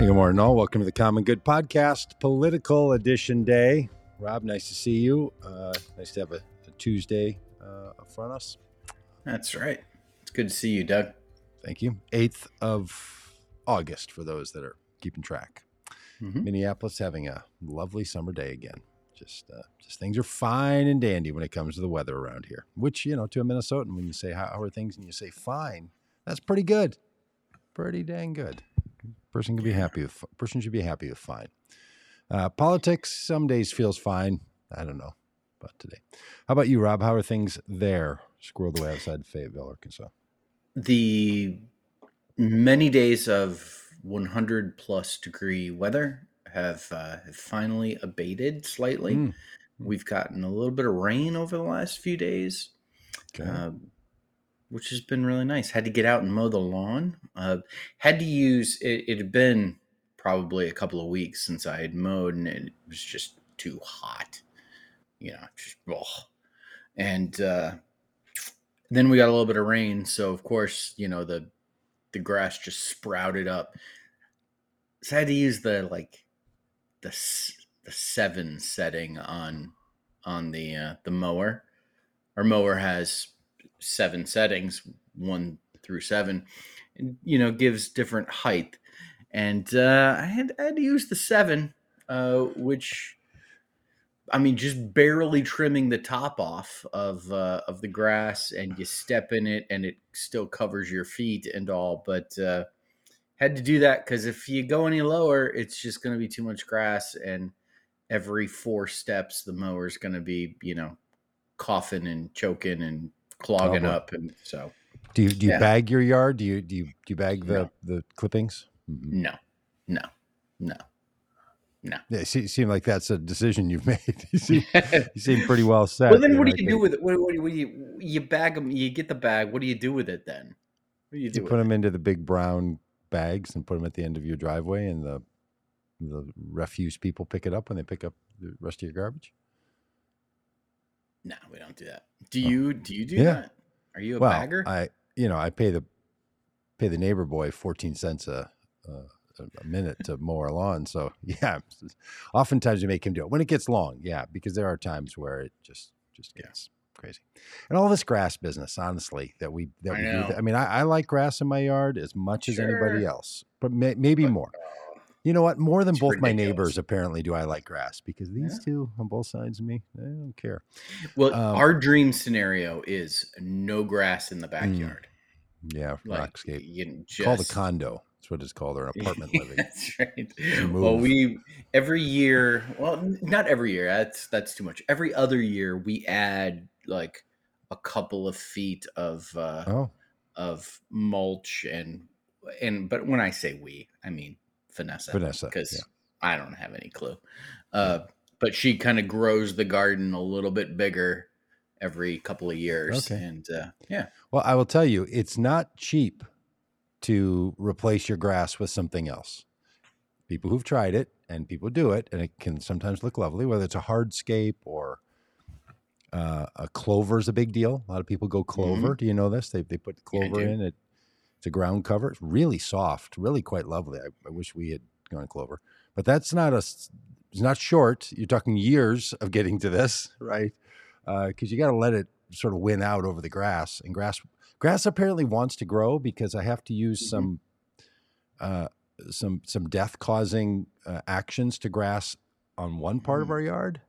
Hey, good morning, all. Welcome to the Common Good Podcast, Political Edition Day. Robb, nice to see you. Uh, nice to have a, a Tuesday uh, in front of us. That's right. It's good to see you, Doug. Thank you. 8th of August for those that are keeping track. Mhm. Minneapolis having a lovely summer day again. Just, uh, just things are fine and dandy when it comes to the weather around here. Which you know, to a Minnesotan, when you say how, how are things and you say fine, that's pretty good, pretty dang good. Person can be happy with person should be happy with fine. Uh, politics some days feels fine. I don't know about today. How about you, Robb? How are things there? Squirreled away outside Fayetteville, Arkansas. The many days of 100 plus degree weather have, uh, have finally abated slightly. Mm. We've gotten a little bit of rain over the last few days, Okay. uh, which has been really nice. Had to get out and mow the lawn. Uh, had to use it. It had been probably a couple of weeks since I had mowed, and it was just too hot. You know, just and uh, then we got a little bit of rain, so of course, you know the the grass just sprouted up. So I had to use the like the the seven setting on on the uh, the mower. Our mower has seven settings, one through seven, and you know gives different height. And uh, I had I had to use the seven, uh, which I mean, just barely trimming the top off of uh, of the grass, and you step in it, and it still covers your feet and all. But uh, had to do that because if you go any lower, it's just going to be too much grass, and every four steps, the mower's going to be, you know, coughing and choking and clogging up, and so Do you do you Yeah. bag your yard? Do you do you do you bag the No. the clippings? Mm-hmm. No, no, no, no. Yeah, it se- seem like that's a decision you've made. you, seem, you seem pretty well set. well, then what do you do with it? What, what, what do you you bag them? You get the bag. What do you do with it then? What do you do? You put it? them into the big brown bags and put them at the end of your driveway, and the the refuse people pick it up when they pick up the rest of your garbage. No, we don't do that. Do you? Do you do Yeah. that? Are you a well, bagger? I you know I pay the pay the neighbor boy fourteen cents a. a a minute to mow our lawn. So yeah, oftentimes we make him do it when it gets long. Yeah, because there are times where it just just Yeah. gets crazy. And all this grass business, honestly, that we that I we do. know. that- I mean, I, I like grass in my yard as much as anybody else, but may, maybe But, more. You know what? More than It's both my neighbors, apparently, do I like grass because these Yeah. two on both sides of me, they don't care. well, um, our dream scenario is no grass in the backyard. Yeah, Like Rockscape. you just Called a condo. That's what it's called, or an apartment living. That's right. Well, we every year. Well, not every year. That's that's too much. Every other year, we add like a couple of feet of uh, Oh, of mulch and and. But when I say we, I mean Vanessa. Vanessa, because yeah. I don't have any clue. Uh, but she kind of grows the garden a little bit bigger every couple of years, Okay. and uh, yeah, Well, I will tell you, it's not cheap to replace your grass with something else. People who've tried it and people do it, and it can sometimes look lovely, whether it's a hardscape or uh, a clover is a big deal. A lot of people go clover. Do you know this? They, they put Mm-hmm. Yeah, clover in it. A ground cover. It's really soft, really quite lovely. I, I wish we had gone clover, but that's not a It's not short. You're talking years of getting to this, right? Because you got to let it sort of win out over the grass, and grass grass apparently wants to grow because I have to use Mhm. some uh, some some death causing uh, actions to grass on one part of Mm. our yard.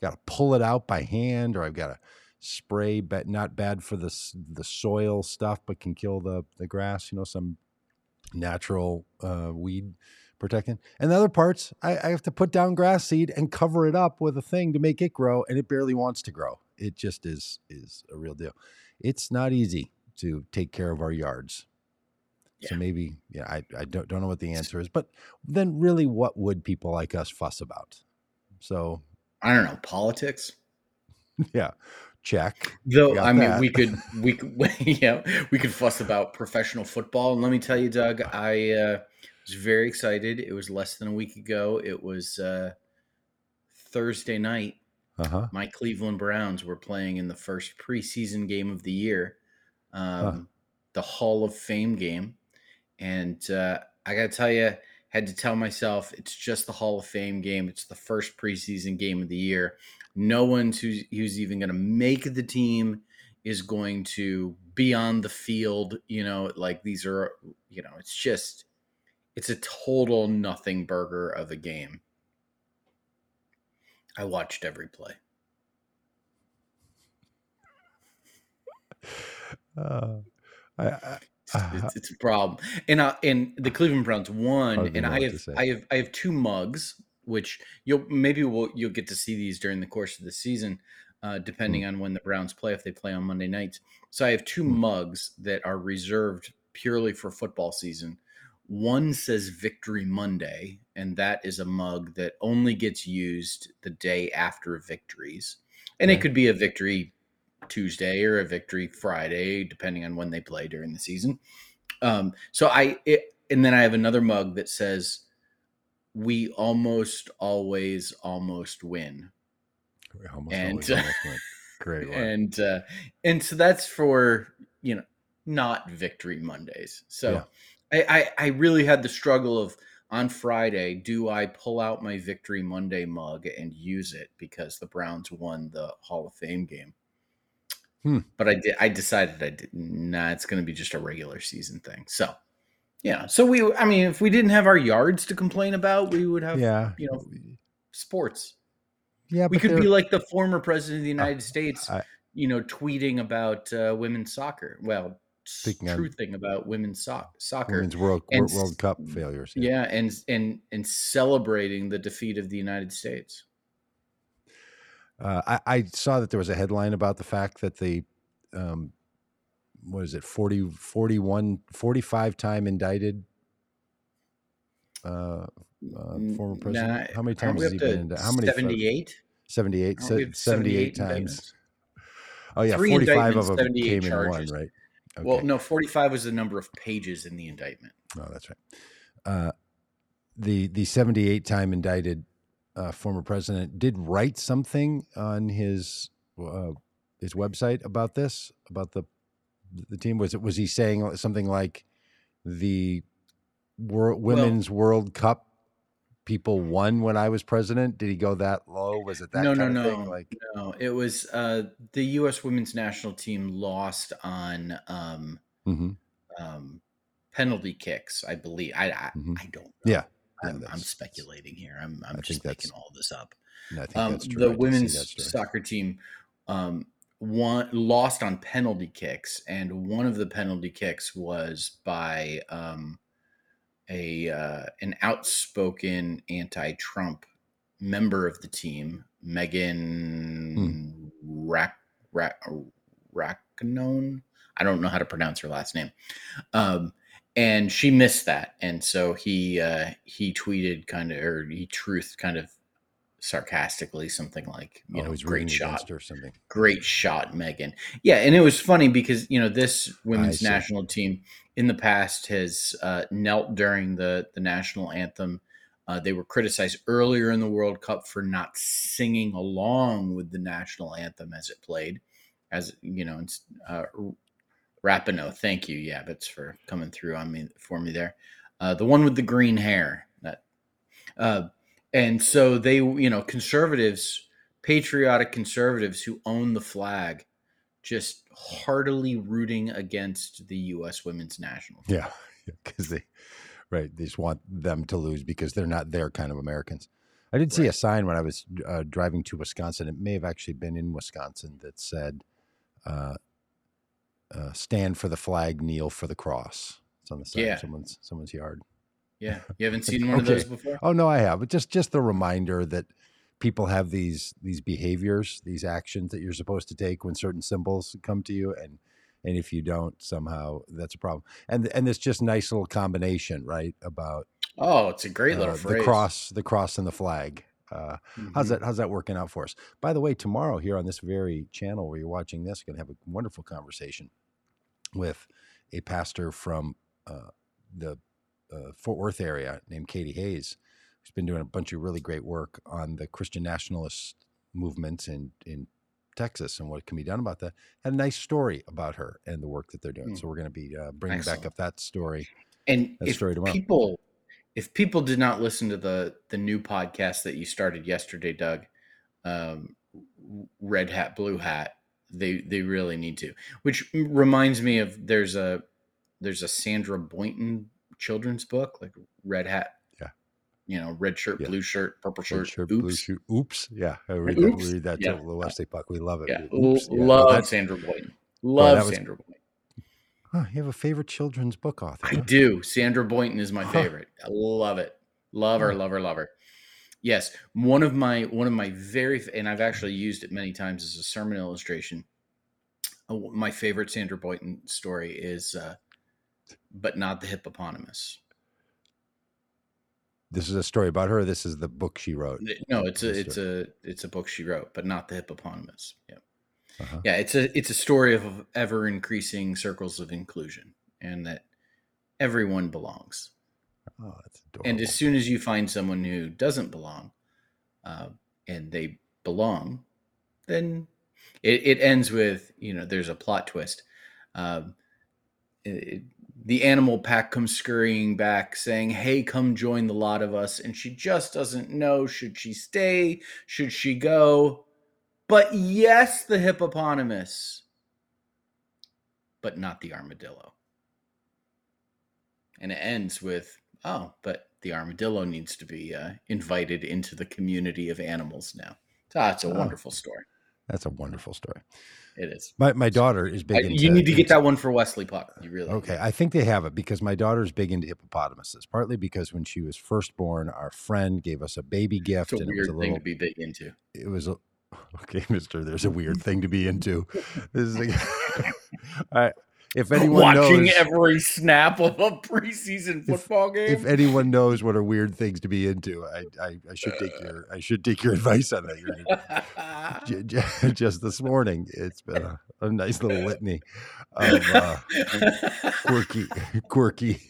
Got to pull it out by hand, or I've got to spray, but not bad for the the soil stuff, but can kill the the grass. You know, some natural uh, weed protectant. And the other parts, I, I have to put down grass seed and cover it up with a thing to make it grow, and it barely wants to grow. It just is is a real deal. It's not easy to take care of our yards. So maybe, yeah, I, I don't, don't know what the answer is, but then really what would people like us fuss about? So I don't know politics. yeah, check. Though I mean, that. we could we could yeah we could fuss about professional football, and let me tell you, Doug, I uh, was very excited. It was less than a week ago. It was uh, Thursday night. Uh huh. My Cleveland Browns were playing in the first preseason game of the year, um, the Hall of Fame game, and uh, I got to tell you, Had to tell myself it's just the Hall of Fame game. It's the first preseason game of the year. No one who's, who's even going to make the team is going to be on the field. You know, like these are, you know, it's just, it's a total nothing burger of a game. I watched every play. Uh, I, I, it's, it's, a problem. And uh, and the Cleveland Browns won, and I have I have I have two mugs, which you'll maybe we'll, you'll get to see these during the course of the season, uh, depending hmm. on when the Browns play. If they play on Monday nights, so I have two hmm. mugs that are reserved purely for football season. One says Victory Monday, and that is a mug that only gets used the day after victories. And it could be a victory Tuesday or a victory Friday, depending on when they play during the season. Um, so I, it, and then I have another mug that says, "We almost always almost win." Almost and, always, almost win. Great. One. And uh, and so that's for you know not victory Mondays. So yeah. I, I I really had the struggle of on Friday, do I pull out my Victory Monday mug and use it because the Browns won the Hall of Fame game? Hmm. But I did. I decided I did. Nah, it's going to be just a regular season thing. So, yeah. So we. I mean, if we didn't have our yards to complain about, we would have. Yeah. You know, sports. Yeah, we could be like the former president of the United uh, States. I, you know, tweeting about uh, women's soccer. Well, Speaking truthing about women's so- soccer, women's World and, World Cup failures. Yeah. yeah, and and and celebrating the defeat of the United States. Uh, I, I, saw that there was a headline about the fact that the, um, what is it, 40, 41, 45 time indicted uh, uh, former president. Nah, How many times has he been indicted? How many? 78? 78, 78, 78 times. Oh, yeah. Three 45 of them came charges. in one, right? Okay. Well, no, 45 was the number of pages in the indictment. Oh, that's right. Uh, the the 78 time indicted uh, former president, did write something on his uh, his website about this about the the team. Was it was he saying something like the World, Women's well, World Cup people won when I was president? Did he go that low? Was it that? No, no, no. Like no, it was uh, the U.S. Women's National Team lost on um, mm-hmm. um, penalty kicks. I believe. I I, mm-hmm. I don't. Know. Yeah, I'm, I'm, speculating here. I'm, I'm just making all this up. Um, the women's soccer team um, won, lost on penalty kicks, and one of the penalty kicks was by um, a uh, an outspoken anti-Trump member of the team, Megan hmm. Rack Rack Racknone. I don't know how to pronounce her last name. Um, and she missed that and so he uh he tweeted kind of or he truthed kind of sarcastically something like you oh, know great shot. or something. Great shot megan. Yeah and it was funny because you know this women's national team in the past has uh, knelt during the the national anthem. Uh, they were criticized earlier in the world cup for not singing along with the national anthem as it played as you know it's uh, Rapinoe, thank you, Yabbits, for coming through on me for me there. Uh, the one with the green hair. That, uh, and so they, you know, conservatives, patriotic conservatives who own the flag, just heartily rooting against the U.S. women's national. Team. Yeah, because they, right, they just want them to lose because they're not their kind of Americans. I did see right. a sign when I was uh, driving to Wisconsin. It may have actually been in Wisconsin that said, uh, uh, stand for the flag, kneel for the cross. It's on the side yeah. of someone's someone's yard. Yeah, you haven't seen one okay. of those before. Oh no, I have. But just just the reminder that people have these these behaviors, these actions that you're supposed to take when certain symbols come to you, and and if you don't, somehow that's a problem. And and this just nice little combination, right? About oh, it's a great uh, little phrase. The cross, the cross, and the flag. Uh, mm-hmm. How's that? How's that working out for us? By the way, tomorrow here on this very channel where you're watching this, we're going to have a wonderful conversation with a pastor from uh, the uh, Fort Worth area named Katie Hayes, who's been doing a bunch of really great work on the Christian nationalist movements in in Texas and what can be done about that. Had a nice story about her and the work that they're doing. Mm. So we're going to be uh, bringing Excellent. back up that story. And that if story tomorrow. people if people did not listen to the the new podcast that you started yesterday, Doug, um, Red Hat, Blue Hat, they they really need to. Which reminds me of there's a there's a Sandra Boynton children's book like Red Hat. Yeah. You know, red shirt, Yeah. blue shirt, purple shirt. Red shirt, oops. blue shoe. Oops. Yeah. I read, Oops. That, we read that Yeah. too. The Wesley Puck. We love it. Yeah, Oops. Yeah. love That- Sandra Boynton. Love was- Sandra Boynton. Huh, you have a favorite children's book author? I huh? do. Sandra Boynton is my Huh. favorite. I love it. Love her, love her, love her. Yes, one of my one of my very and I've actually used it many times as a sermon illustration. Uh, My favorite Sandra Boynton story is uh but not the hippopotamus. This is a story about her. This is the book she wrote. No, it's a it's a it's a book she wrote, but not the hippopotamus. Yeah. Uh-huh. Yeah, it's a it's a story of ever increasing circles of inclusion and that everyone belongs. Oh, that's adorable. And as soon as you find someone who doesn't belong, uh, and they belong, then it, it ends with you know there's a plot twist. Um, it- the animal pack comes scurrying back, saying, "Hey, come join the lot of us." And she just doesn't know should she stay, should she go. But yes, the hippopotamus, but not the armadillo. And it ends with, "Oh, but the armadillo needs to be uh, invited into the community of animals now." Ah, it's a Oh. wonderful story. That's a wonderful story. It is. My my daughter is I- big into. you need to get into- that one for Wesley Puck. You really Okay, I think they have it because my daughter's big into hippopotamuses. Partly because when she was first born, our friend gave us a baby gift, It's a and it was weird a thing little. to be big into. It was a okay, Mister. There's a weird thing to be into. This is right. If anyone Watching knows, every snap of a preseason football game. if anyone knows what are weird things to be into, I, I, I should take your I should take your advice on that. You're, j- j- just this morning, it's been a, a nice little litany of uh, quirky, quirky,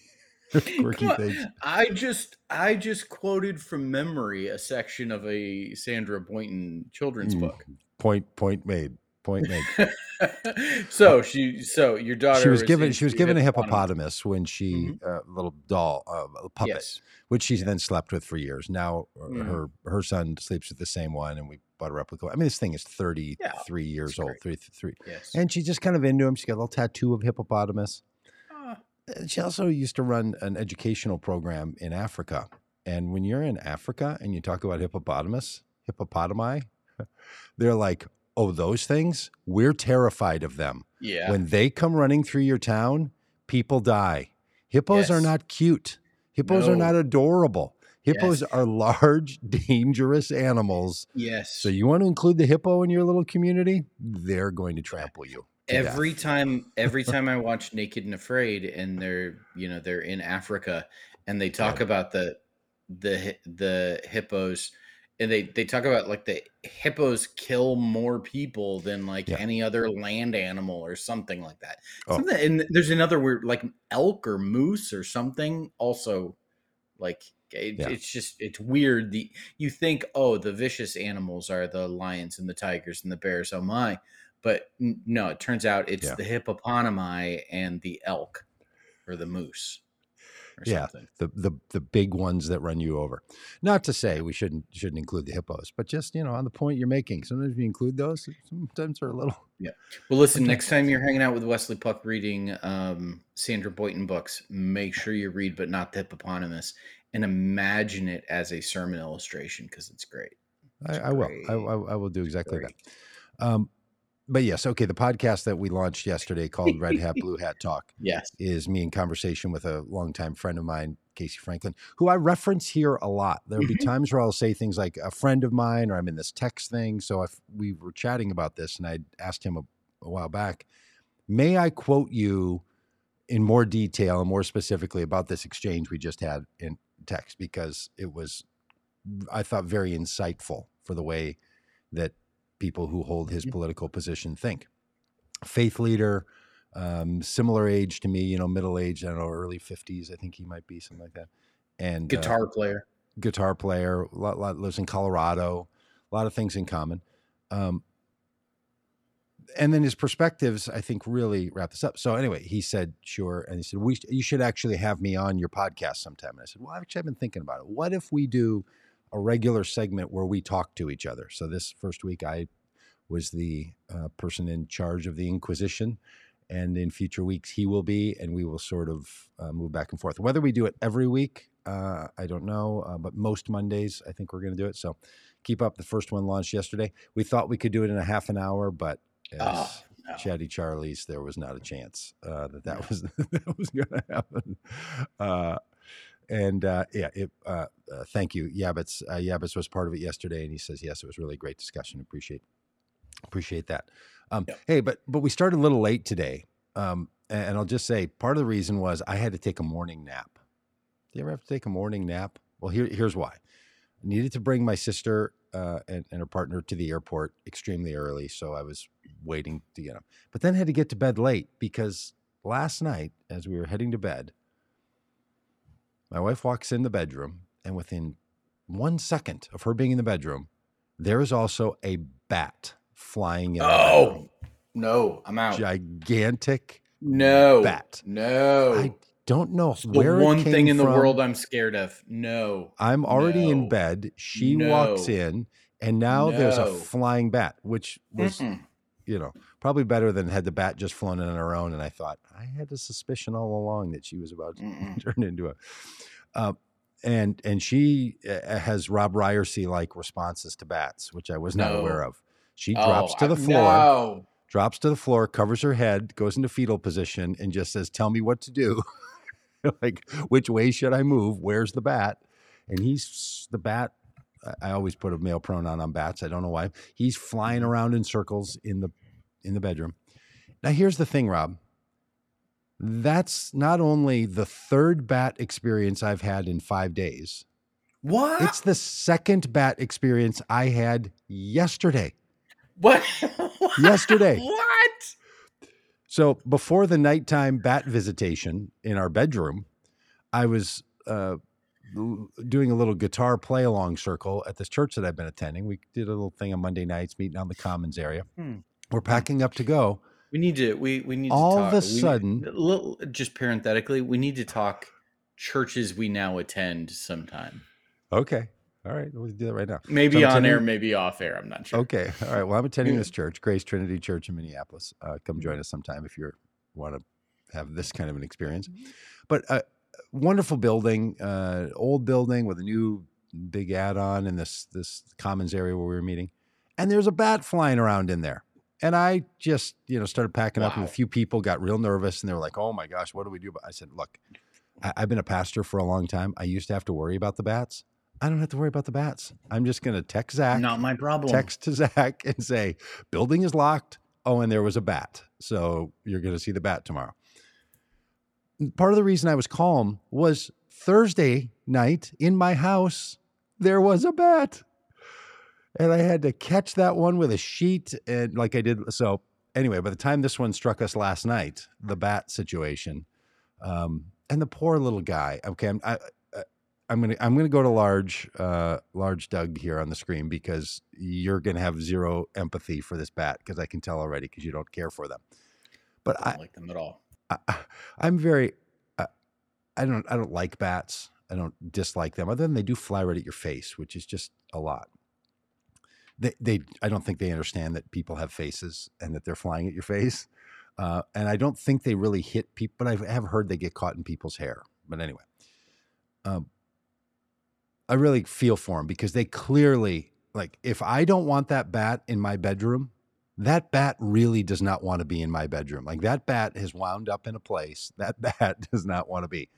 quirky things. I just I just quoted from memory a section of a Sandra Boynton children's Mm. book. Point point made. Point made. so she so your daughter she was given she was given a hippopotamus when she Mhm. uh, little doll uh, a puppet Yes. which she's Yeah. then slept with for years now uh, Mhm. her her son sleeps with the same one and we bought a replica i mean this thing is 33 years old great. 33 Yes. and she's just kind of into him she's got a little tattoo of hippopotamus Ah, And she also used to run an educational program in africa and when you're in africa and you talk about hippopotamus hippopotami they're like oh those things we're terrified of them yeah. when they come running through your town, people die. Hippos are not cute. Hippos are not adorable. Hippos Yes. are large, dangerous animals. yes. So you want to include the hippo in your little community? They're going to trample you. to every death. time every time i watch naked and afraid and they're you know they're in africa and they talk about the the the hippos and they they talk about like the hippos kill more people than like Yeah. any other land animal or something like that Oh. something and there's another word like elk or moose or something also like it, Yeah. it's just it's weird the you think oh the vicious animals are the lions and the tigers and the bears oh my but no it turns out it's Yeah. the hippopotami and the elk or the moose or Yeah. something the, the the big ones that run you over. Not to say we shouldn't shouldn't include the hippos, but just you know on the point you're making. Sometimes we include those. Sometimes they're a little. Yeah. Well listen next time you're hanging out with wesley puck reading um, sandra boynton books make sure you read but not the hippopotamus and imagine it as a sermon illustration because it's great I, It's I will. I, great. I, I will do exactly Great. that. Um, but yes, okay. The podcast that we launched yesterday called Red Hat Blue Hat Talk yes is me in conversation with a longtime friend of mine, Casey Franklin, who I reference here a lot. There'll be times where I'll say things like a friend of mine, or I'm in this text thing. So if we were chatting about this, and I asked him a, a while back, may I quote you in more detail and more specifically about this exchange we just had in text because it was, I thought, very insightful for the way that people who hold his political position think. Faith leader, um, similar age to me, you know, middle age, I don't know, early 50s, I think he might be something like that. And uh, guitar player guitar player, lot, lot, lives in Colorado, a lot of things in common. Um, and then his perspectives, I think, really wrap this up. So anyway, he said, "Sure," and he said, "We, you should actually have me on your podcast sometime." And I said, "Well, actually, I've been thinking about it. What if we do a regular segment where we talk to each other?" So this first week, I was the uh, person in charge of the Inquisition, and in future weeks, he will be, and we will sort of uh, move back and forth. Whether we do it every week, uh, I don't know, uh, but most Mondays, I think we're going to do it. So keep up. The first one launched yesterday. We thought we could do it in a half an hour, but as Oh, no. Chatty Charlie's, there was not a chance uh, that that was that was going to happen. And uh, yeah, it, uh, uh, thank you, Yabbits. Uh, Yabbits was part of it yesterday, and he says yes, it was really a great discussion. Appreciate appreciate that. Um, Yep. Hey, but but we started a little late today, um, and, and I'll just say part of the reason was I had to take a morning nap. Do you ever have to take a morning nap? Well, here here's why. I needed to bring my sister uh, and, and her partner to the airport extremely early, so I was waiting to get them. But then had to get to bed late because last night, as we were heading to bed, my wife walks in the bedroom, and within one second of her being in the bedroom, there is also a bat flying in. the. Oh no, I'm out. gigantic no, bat. No, I don't know It's the where it one thing in the world I'm scared of. No. I'm already in bed. She walks in, and now there's a flying bat, which was, Mm-mm. You know, probably better than had the bat just flown in on her own. And I thought I had a suspicion all along that she was about to Mm-mm. turn into a. Uh, and and she uh, has Robb Ryersey like responses to bats, which I was not aware of. She drops Oh, to I- the floor, No. drops to the floor, covers her head, goes into fetal position, and just says, "Tell me what to do." like, which way should I move? Where's the bat? And he's the bat. I- I always put a male pronoun on bats. I don't know why. He's flying around in circles in the in the bedroom. Now, here's the thing, Robb. That's not only the third bat experience I've had in five days. What? It's the second bat experience I had yesterday. what? Yesterday. what? So before the nighttime bat visitation in our bedroom, I was uh, doing a little guitar play along circle at this church that I've been attending. We did a little thing on Monday nights, meeting on the Commons area. Hmm. We're packing up to go. We need to. We we need to talk All of a sudden- little, just parenthetically, we need to talk churches we now attend sometime. Okay. All right. We'll do that right now. Maybe So on air, maybe off air. I'm not sure. Okay. All right. Well, I'm attending this church, Grace Trinity Church in Minneapolis. Uh, come join us sometime if you want to have this kind of an experience. But uh, wonderful building, uh, old building with a new big add-on in this this commons area where we were meeting, and there's a bat flying around in there. And I just, you know, started packing up, and a few people got real nervous, and they were like, "Oh my gosh, what do we do?" But I said, "Look, I, I've been a pastor for a long time. I used to have to worry about the bats. I don't have to worry about the bats. I'm just going to text Zach, Not my problem. text to Zach, and say, "Building is locked. Oh, and there was a bat. So you're going to see the bat tomorrow." Part of the reason I was calm was Thursday night in my house, there was a bat. And I had to catch that one with a sheet and like I did. So anyway, by the time this one struck us last night, the bat situation, um, and the poor little guy. Okay, I'm I, I- I'm gonna I'm gonna go to large uh, large Doug here on the screen because you're gonna have zero empathy for this bat because I can tell already because you don't care for them. But I I, don't like them at all. I, I'm very, uh, I don't, I don't like bats. I don't dislike them. Other than they do fly right at your face, which is just a lot. They, they, I don't think they understand that people have faces and that they're flying at your face. Uh, and I don't think they really hit people, but I have heard they get caught in people's hair. But anyway, um, I really feel for them because they clearly, like, if I don't want that bat in my bedroom, that bat really does not want to be in my bedroom. Like that bat has wound up in a place that bat does not want to be.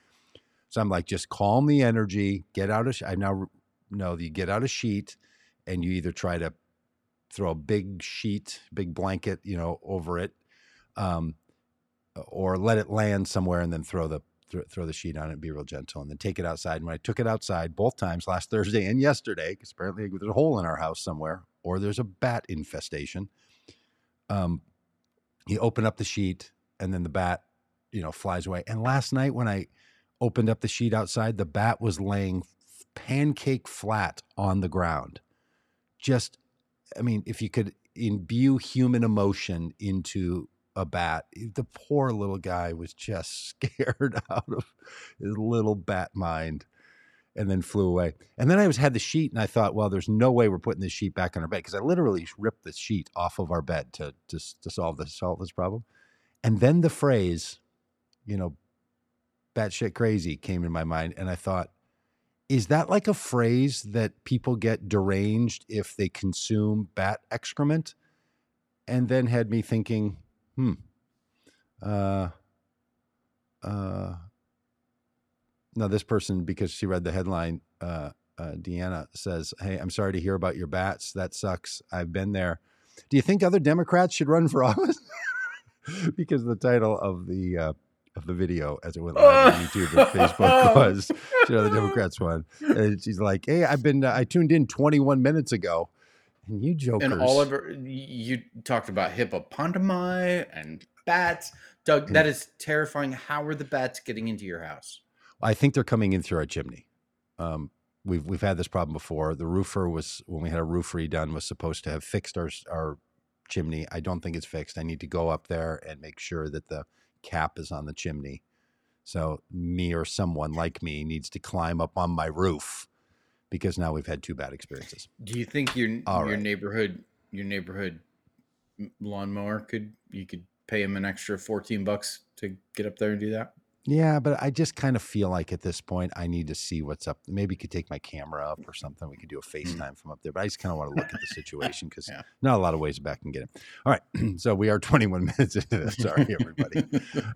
So I'm like, just calm the energy, get out a. sh- I now know you get out a sheet, and you either try to throw a big sheet, big blanket, you know, over it, um, or let it land somewhere and then throw the throw, throw the sheet on it, and be real gentle, and then take it outside. And when I took it outside both times, last Thursday and yesterday, because apparently there's a hole in our house somewhere, or there's a bat infestation um, you open up the sheet and then the bat, you know, flies away. And last night when I opened up the sheet outside, the bat was laying pancake flat on the ground. Just, I mean, if you could, imbue human emotion into a bat. Eh, the poor little guy was just scared out of his little bat mind and then flew away. And then I was had the sheet and I thought, well, there's no way we're putting this sheet back on our bed because I literally ripped the sheet off of our bed to to, to solve this solve this problem. And then the phrase, you know, batshit crazy came in my mind, and I thought, is that like a phrase that people get deranged if they consume bat excrement? And then had me thinking, hmm, uh, uh, no, this person, because she read the headline, uh, uh, Deanna says, Hey, I'm sorry to hear about your bats. That sucks. I've been there. Do you think other Democrats should run for office? because the title of the uh, of the video as it went live on YouTube and Facebook was, you know, the Democrats won. And she's like, "Hey, I've been, uh, I tuned in 21 minutes ago, and you jokers." And Oliver, you talked about hippopotami and bats. Doug, that is terrifying. How are the bats getting into your house? I think they're coming in through our chimney. Um, we've we've had this problem before. The roofer was when we had a roof redone was supposed to have fixed our our chimney. I don't think it's fixed. I need to go up there and make sure that the cap is on the chimney. So me or someone like me needs to climb up on my roof because now we've had two bad experiences. Do you think your All your right. neighborhood your neighborhood lawnmower could you could pay him an extra 14 bucks to get up there and do that? Yeah, but I just kind of feel like at this point I need to see what's up. Maybe you could take my camera up or something. We could do a mm. FaceTime from up there. But I just kind of want to look at the situation because yeah. not a lot of ways back and get it. All right, so we are 21 minutes into this. Sorry, everybody.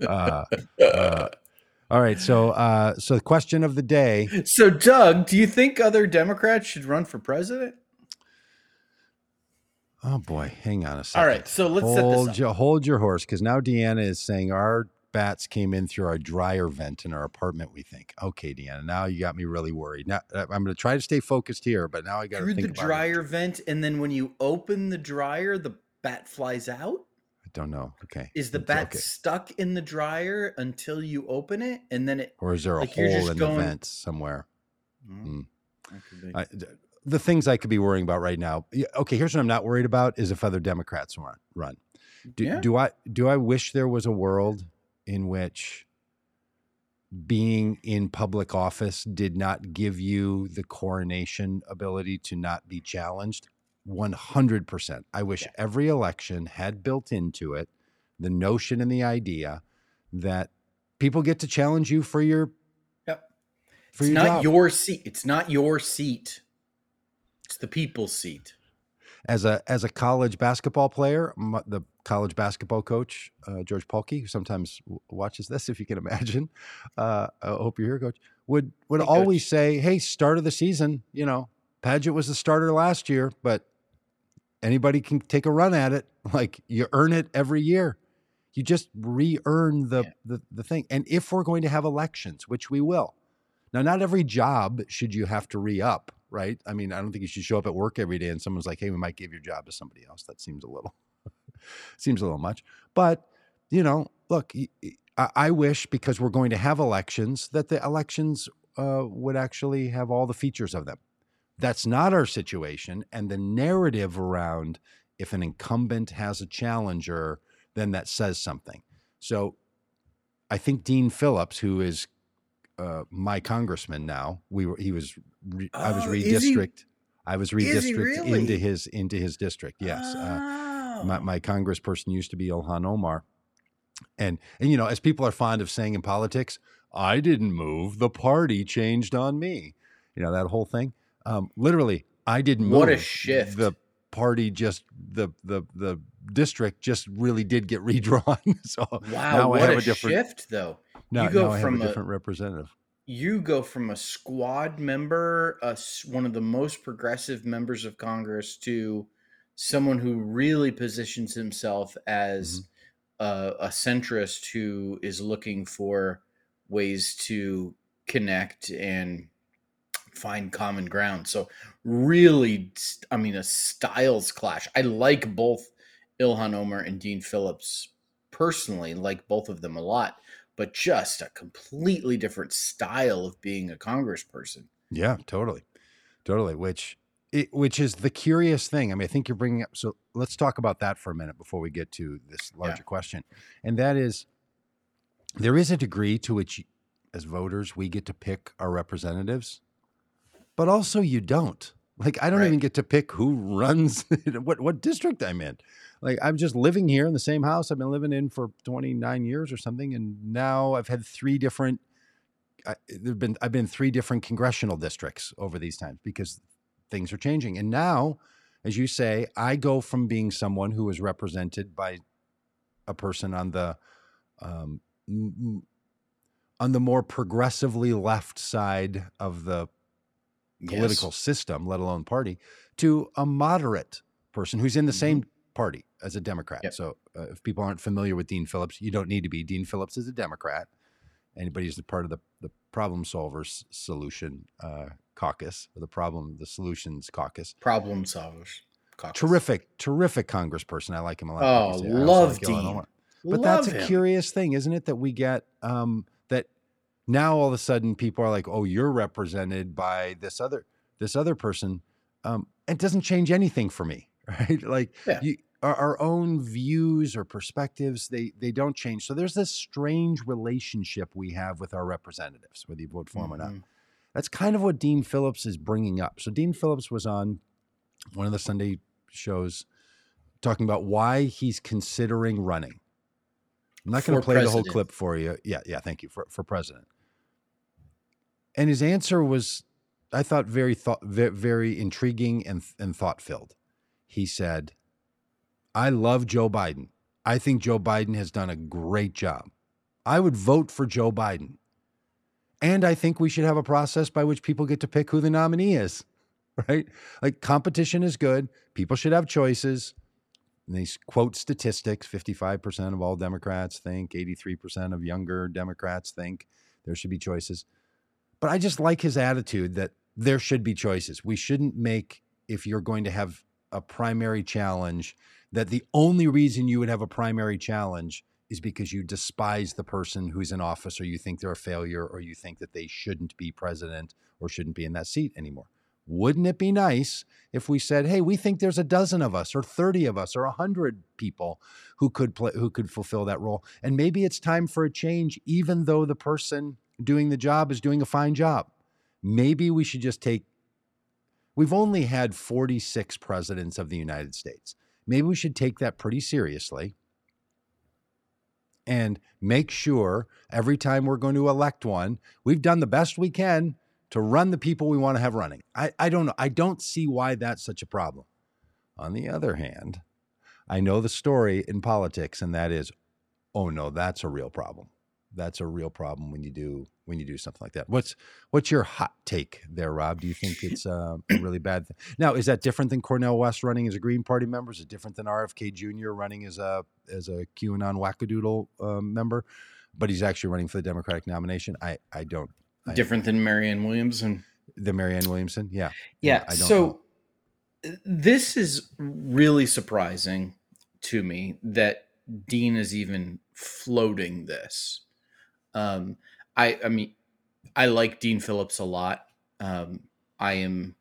Uh, uh, all right, so uh, so the question of the day. So, Doug, do you think other Democrats should run for president? Oh boy, hang on a second. All right, so let's hold your hold your horse because now Deanna is saying our bats came in through our dryer vent in our apartment. We think, okay, Deanna, now you got me really worried. Now uh, I'm going to try to stay focused here, but now I got to through the dryer it. vent, and then when you open the dryer, the bat flies out. I don't know. Okay, is the bat okay. stuck in the dryer until you open it, and then it, or is there a like hole in going... the vent somewhere? Mm. Mm. I, the things I could be worrying about right now. Okay, here's what I'm not worried about: is if other Democrats run. Run. Do, yeah. do I do I wish there was a world in which being in public office did not give you the coronation ability to not be challenged 100%. I wish yeah. every election had built into it the notion and the idea that people get to challenge you for your yep. For it's your not job. your seat. It's not your seat. It's the people's seat as a as a college basketball player, the college basketball coach uh, George Polky, who sometimes watches this, if you can imagine, uh, I hope you're here, Coach, would would hey, always coach. say, "Hey, start of the season, you know, Pagitt was the starter last year, but anybody can take a run at it. Like you earn it every year." You just re-earn the, yeah. the the thing. And if we're going to have elections, which we will, now not every job should you have to re-up right? I mean, I don't think you should show up at work every day and someone's like, "Hey, we might give your job to somebody else." That seems a little seems a little much. But you know, look, I, wish because we're going to have elections that the elections uh, would actually have all the features of them. That's not our situation, and the narrative around if an incumbent has a challenger, then that says something. So I think Dean Phillips, who is uh, my congressman now. We were he was re, oh, I was redistrict. I was redistrict really? into his into his district. Yes, oh. uh, my, my congressperson used to be Ilhan Omar, and and you know as people are fond of saying in politics, I didn't move. The party changed on me. You know that whole thing. Um, literally, I didn't move. What a shift! The party just the the the district just really did get redrawn. so wow, now what I have a, a different, shift though. Now, you go now from a different a, representative. You go from a squad member, a, one of the most progressive members of Congress, to someone who really positions himself as mm-hmm. a, a centrist who is looking for ways to connect and find common ground. So really, I mean, a styles clash. I like both Ilhan Omar and Dean Phillips personally, like both of them a lot but just a completely different style of being a congressperson. Yeah, totally. Totally. Which it, which is the curious thing. I mean, I think you're bringing up. So let's talk about that for a minute before we get to this larger yeah. question, and that is, there is a degree to which, as voters, we get to pick our representatives, but also you don't. Like I don't right. even get to pick who runs what what district I'm in. Like I'm just living here in the same house I've been living in for 29 years or something, and now I've had three different. I, there've been I've been three different congressional districts over these times because things are changing, and now, as you say, I go from being someone who is represented by a person on the um, on the more progressively left side of the political yes. system, let alone party, to a moderate person who's in the mm-hmm. same party as a Democrat. Yep. So uh, if people aren't familiar with Dean Phillips, you don't need to be. Dean Phillips is a Democrat. Anybody who's part of the, the problem solvers solution uh, caucus or the problem, the solutions caucus. Problem solvers. Caucus. Terrific, terrific congressperson. I like him a lot. Oh, love like Dean. But love that's a him. curious thing, isn't it? That we get um, now all of a sudden people are like, "Oh, you're represented by this other this other person." Um, it doesn't change anything for me, right? Like yeah. you, our, our, own views or perspectives they they don't change. So there's this strange relationship we have with our representatives, whether you vote for them mm-hmm. or not. Mm-hmm. That's kind of what Dean Phillips is bringing up. So Dean Phillips was on one of the Sunday shows talking about why he's considering running. I'm not going to play president. the whole clip for you. Yeah, yeah, thank you for for president. And his answer was, I thought, very thought very intriguing and and thought filled. He said, "I love Joe Biden. I think Joe Biden has done a great job. I would vote for Joe Biden, and I think we should have a process by which people get to pick who the nominee is." Right? Like competition is good. People should have choices. And they quote statistics 55% of all Democrats think, 83% of younger Democrats think there should be choices. But I just like his attitude that there should be choices. We shouldn't make, if you're going to have a primary challenge, that the only reason you would have a primary challenge is because you despise the person who's in office or you think they're a failure or you think that they shouldn't be president or shouldn't be in that seat anymore. Wouldn't it be nice if we said, "Hey, we think there's a dozen of us, or thirty of us, or a hundred people who could play, who could fulfill that role, and maybe it's time for a change, even though the person doing the job is doing a fine job. Maybe we should just take. We've only had 46 presidents of the United States. Maybe we should take that pretty seriously and make sure every time we're going to elect one, we've done the best we can to run the people we want to have running. I, I don't know. I don't see why that's such a problem. On the other hand, I know the story in politics, and that is, oh no, that's a real problem. That's a real problem when you do when you do something like that. What's what's your hot take there, Robb? Do you think it's uh, a really bad thing? Now, is that different than Cornel West running as a Green Party member? Is it different than RFK Jr. running as a as a QAnon wackadoodle uh, member? But he's actually running for the Democratic nomination. I I don't different than Marianne Williamson. The Marianne Williamson, yeah, yeah. yeah so know. this is really surprising to me that Dean is even floating this. Um, I, I mean, I like Dean Phillips a lot. Um, I am,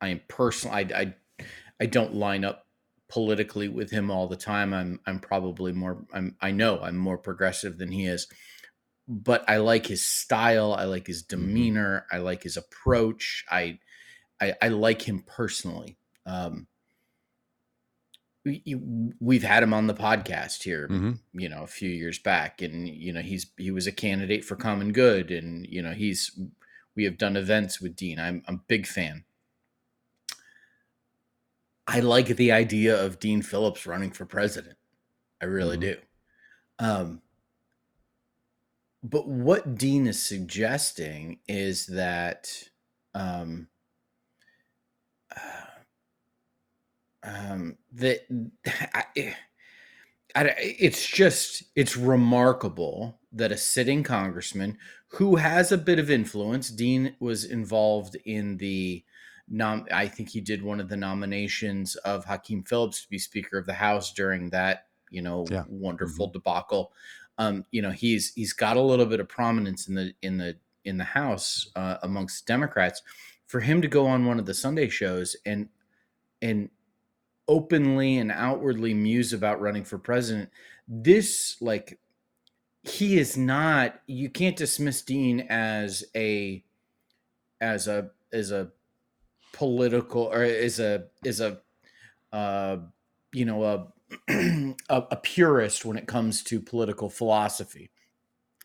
I am personal. I, I, I don't line up politically with him all the time. I'm, I'm probably more. I'm, I know I'm more progressive than he is but I like his style. I like his mm-hmm. demeanor. I like his approach. I, I, I like him personally. Um, we've had him on the podcast here, mm-hmm. you know, a few years back, and you know he's he was a candidate for Common Good, and you know he's we have done events with Dean. I'm I'm a big fan. I like the idea of Dean Phillips running for president. I really mm-hmm. do. Um, but what Dean is suggesting is that um, uh, um, that I, I, it's just it's remarkable that a sitting congressman who has a bit of influence. Dean was involved in the nom. I think he did one of the nominations of Hakeem Phillips to be Speaker of the House during that you know yeah. wonderful mm-hmm. debacle um, you know, he's he's got a little bit of prominence in the in the in the House uh, amongst Democrats. for him to go on one of the Sunday shows and and openly and outwardly muse about running for president, this like he is not you can't dismiss Dean as a as a as a political or as a as a uh you know a a, a purist when it comes to political philosophy.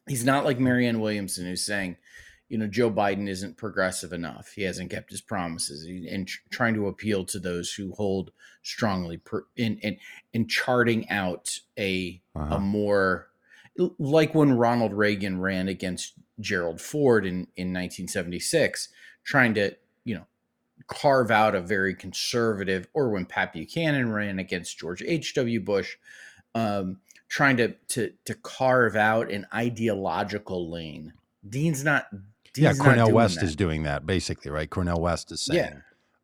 He's not like Marianne Williamson who's saying, you know, Joe Biden isn't progressive enough. He hasn't kept his promises and tr- trying to appeal to those who hold strongly per, in, in, in charting out a, Uh-huh. a more like when Ronald Reagan ran against Gerald Ford in, in 1976, trying to, you know, carve out a very conservative, or when Pat Buchanan ran against George H.W. Bush, um, trying to, to, to carve out an ideological lane. Dean's not. Dean's yeah, Cornel West that. is doing that basically, right? Cornel West is saying, Yeah,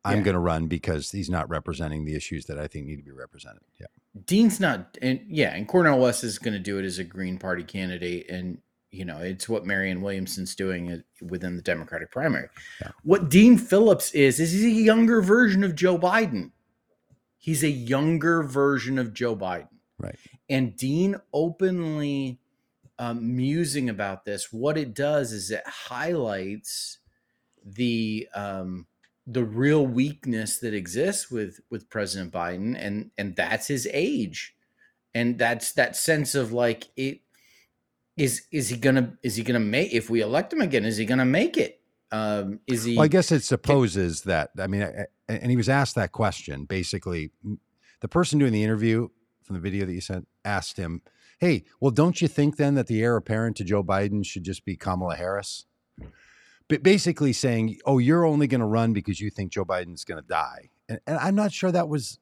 I'm yeah. going to run because he's not representing the issues that I think need to be represented. Yeah. Dean's not, and yeah, and Cornel West is going to do it as a Green Party candidate, and you know it's what Marianne Williamson's doing it- within the Democratic primary. Yeah. What Dean Phillips is is he's a younger version of Joe Biden. He's a younger version of Joe Biden, Right. and Dean openly um, musing about this. What it does is it highlights the um, the real weakness that exists with with President Biden, and and that's his age, and that's that sense of like it is is he gonna is he gonna make if we elect him again is he gonna make it um is he Well, I guess it supposes that. I mean, I- I- and he was asked that question. Basically, the person doing the interview from the video that you sent asked him, "Hey, well, don't you think then that the heir apparent to Joe Biden should just be Kamala Harris?" Hmm. But basically saying, "Oh, you're only going to run because you think Joe Biden's going to die," and, and I'm not sure that was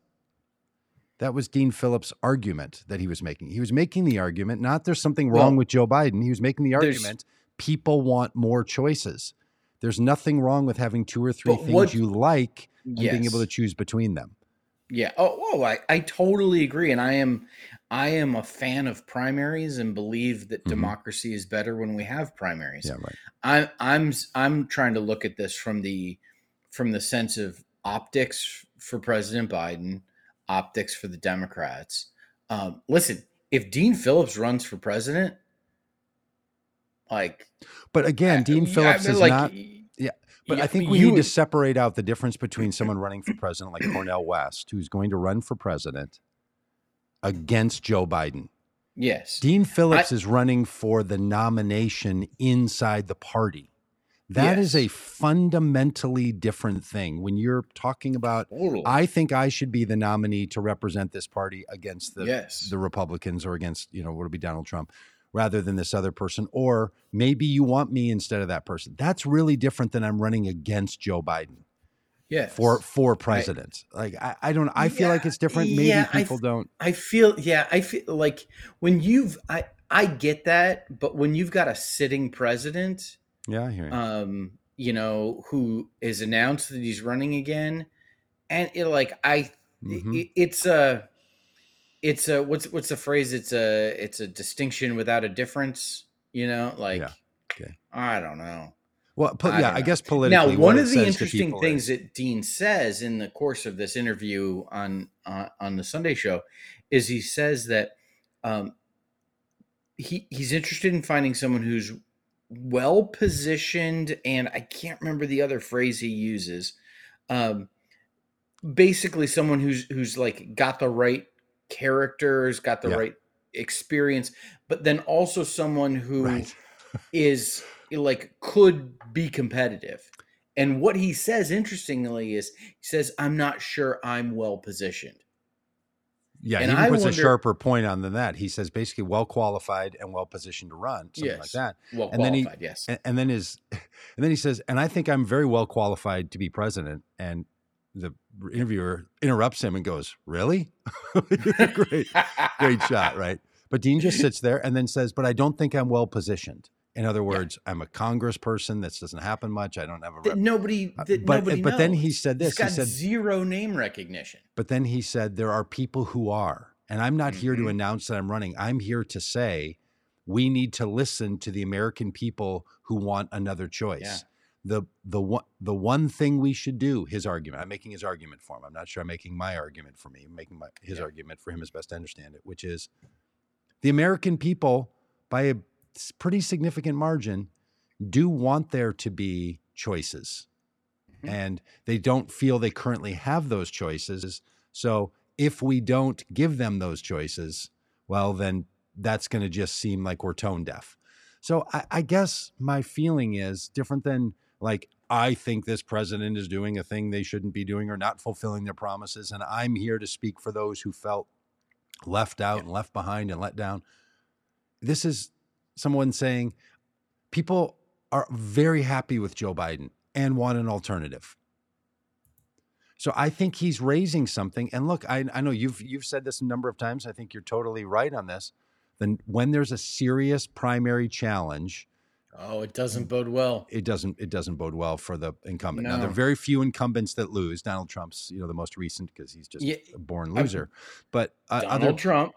that was Dean Phillips' argument that he was making. He was making the argument not there's something wrong Well, with Joe Biden. He was making the argument people want more choices. There's nothing wrong with having two or three things what- you like and being able to choose between them. Yeah. Oh, oh I, I totally agree. And I am I am a fan of primaries and believe that Mhm. democracy is better when we have primaries. Yeah, right. I I'm I'm trying to look at this from the from the sense of optics for President Biden, optics for the Democrats. Um, listen, if Dean Phillips runs for president, like But again, uh, Dean yeah, I Phillips mean, is like, not. Yeah, But yeah, I think we you need to separate out the difference between someone running for president like Cornel West, who's going to run for president against Joe Biden. Yes. Dean Phillips is running for the nomination inside the party. Yes, That is a fundamentally different thing. When you're talking about, Totally. I think I should be the nominee to represent this party against the yes. the Republicans or against, you know, would it be Donald Trump rather than this other person? Or maybe you want me instead of that person. That's really different than I'm running against Joe Biden yes. for for president. Like I, I don't I feel like it's different. Maybe yeah, I people don't. I feel yeah, I feel like when you've I I get that, but when you've got a sitting president, Yeah, I hear you. um, you know, who is announced that he's running again, and it like I Mhm. it, it's a it's a what's what's the phrase? It's a it's a distinction without a difference, you know, like Yeah, okay. I don't know. Well, po- I yeah, don't I guess politically. Now, one of the interesting things is- that Dean says in the course of this interview on uh, on the Sunday show is he says that um, he he's interested in finding someone who's well positioned, and I can't remember the other phrase he uses. Um, basically, someone who's who's like got the right characters, got the Yeah. right experience, but then also someone who right. is like could be competitive. And what he says interestingly is he says, I'm not sure I'm well positioned. Yeah, and he I puts a sharper point on than that. He says basically well qualified and well positioned to run, something like that. Well And then he- qualified, yes. And, and then his, and then he says, and I think I'm very well qualified to be president. And the interviewer interrupts him and goes, "Really? great, great shot, right?" But Dean just sits there and then says, "But I don't think I'm well positioned." In other words, I'm a congressperson. This doesn't happen much. I don't have a that rep. nobody Uh, that but nobody but then he said this. He got said, zero name recognition. but then he said, there are people who are. And I'm not here to Mhm. announce that I'm running. I'm here to say we need to listen to the American people who want another choice. Yeah. the the one the one thing we should do his argument i'm making his argument for him i'm not sure i'm making my argument for me i'm making my, his Yeah. argument for him as best i understand it which is the american people by a pretty significant margin do want there to be choices Mhm. and they don't feel they currently have those choices so if we don't give them those choices well then that's going to just seem like we're tone deaf so I, I guess my feeling is different than like I think this president is doing a thing they shouldn't be doing or not fulfilling their promises, and I'm here to speak for those who felt left out and left behind and let down. This is someone saying people are very happy with Joe Biden and want an alternative. So I think he's raising something. And look, I, I know you've you've said this a number of times. I think you're totally right on this. Then when there's a serious primary challenge, Oh, it doesn't bode well. it doesn't it doesn't bode well for the incumbent. Now there are very few incumbents that lose. Donald Trump's you know the most recent because he's just Yeah, a born I- loser. But uh, Donald other Trump,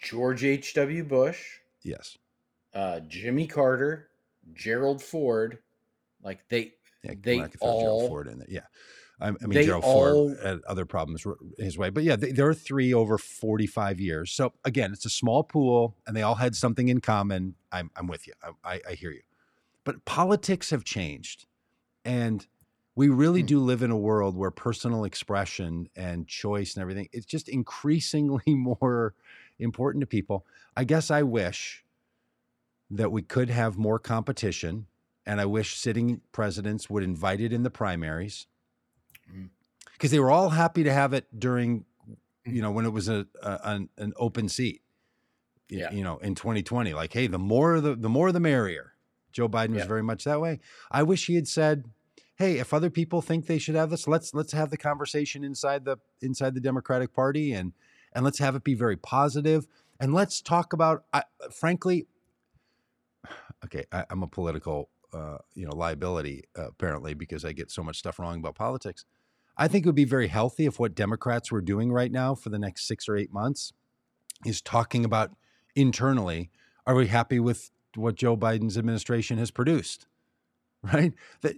George H.W. Bush, yes, uh, Jimmy Carter, Gerald Ford, like they yeah, They I could Gerald Ford in there. Yeah, I, I mean Gerald all- Ford had other problems his way, but yeah, they, there are three over forty five years. So again, it's a small pool, and they all had something in common. I'm I'm with you. I, I, I hear you, but politics have changed, and we really Hmm. do live in a world where personal expression and choice and everything it's just increasingly more important to people. I guess I wish that we could have more competition and I wish sitting presidents would invite it in the primaries Mm. because they were all happy to have it during you know when it was a, a an, an open seat Yeah. you know in 2020 like hey the more the the more the merrier joe biden was Yeah. very much that way i wish he had said hey if other people think they should have this let's let's have the conversation inside the inside the democratic party and and let's have it be very positive and let's talk about I, frankly okay I, i'm a political uh, you know liability uh, apparently because i get so much stuff wrong about politics. I think it would be very healthy if what democrats were doing right now for the next six or eight months is talking about internally are we happy with what joe biden's administration has produced right? That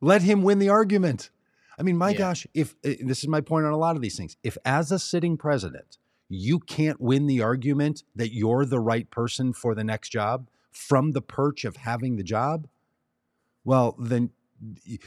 let him win the argument i mean my Yeah. gosh if uh, this is my point on a lot of these things if as a sitting president you can't win the argument that you're the right person for the next job from the perch of having the job well then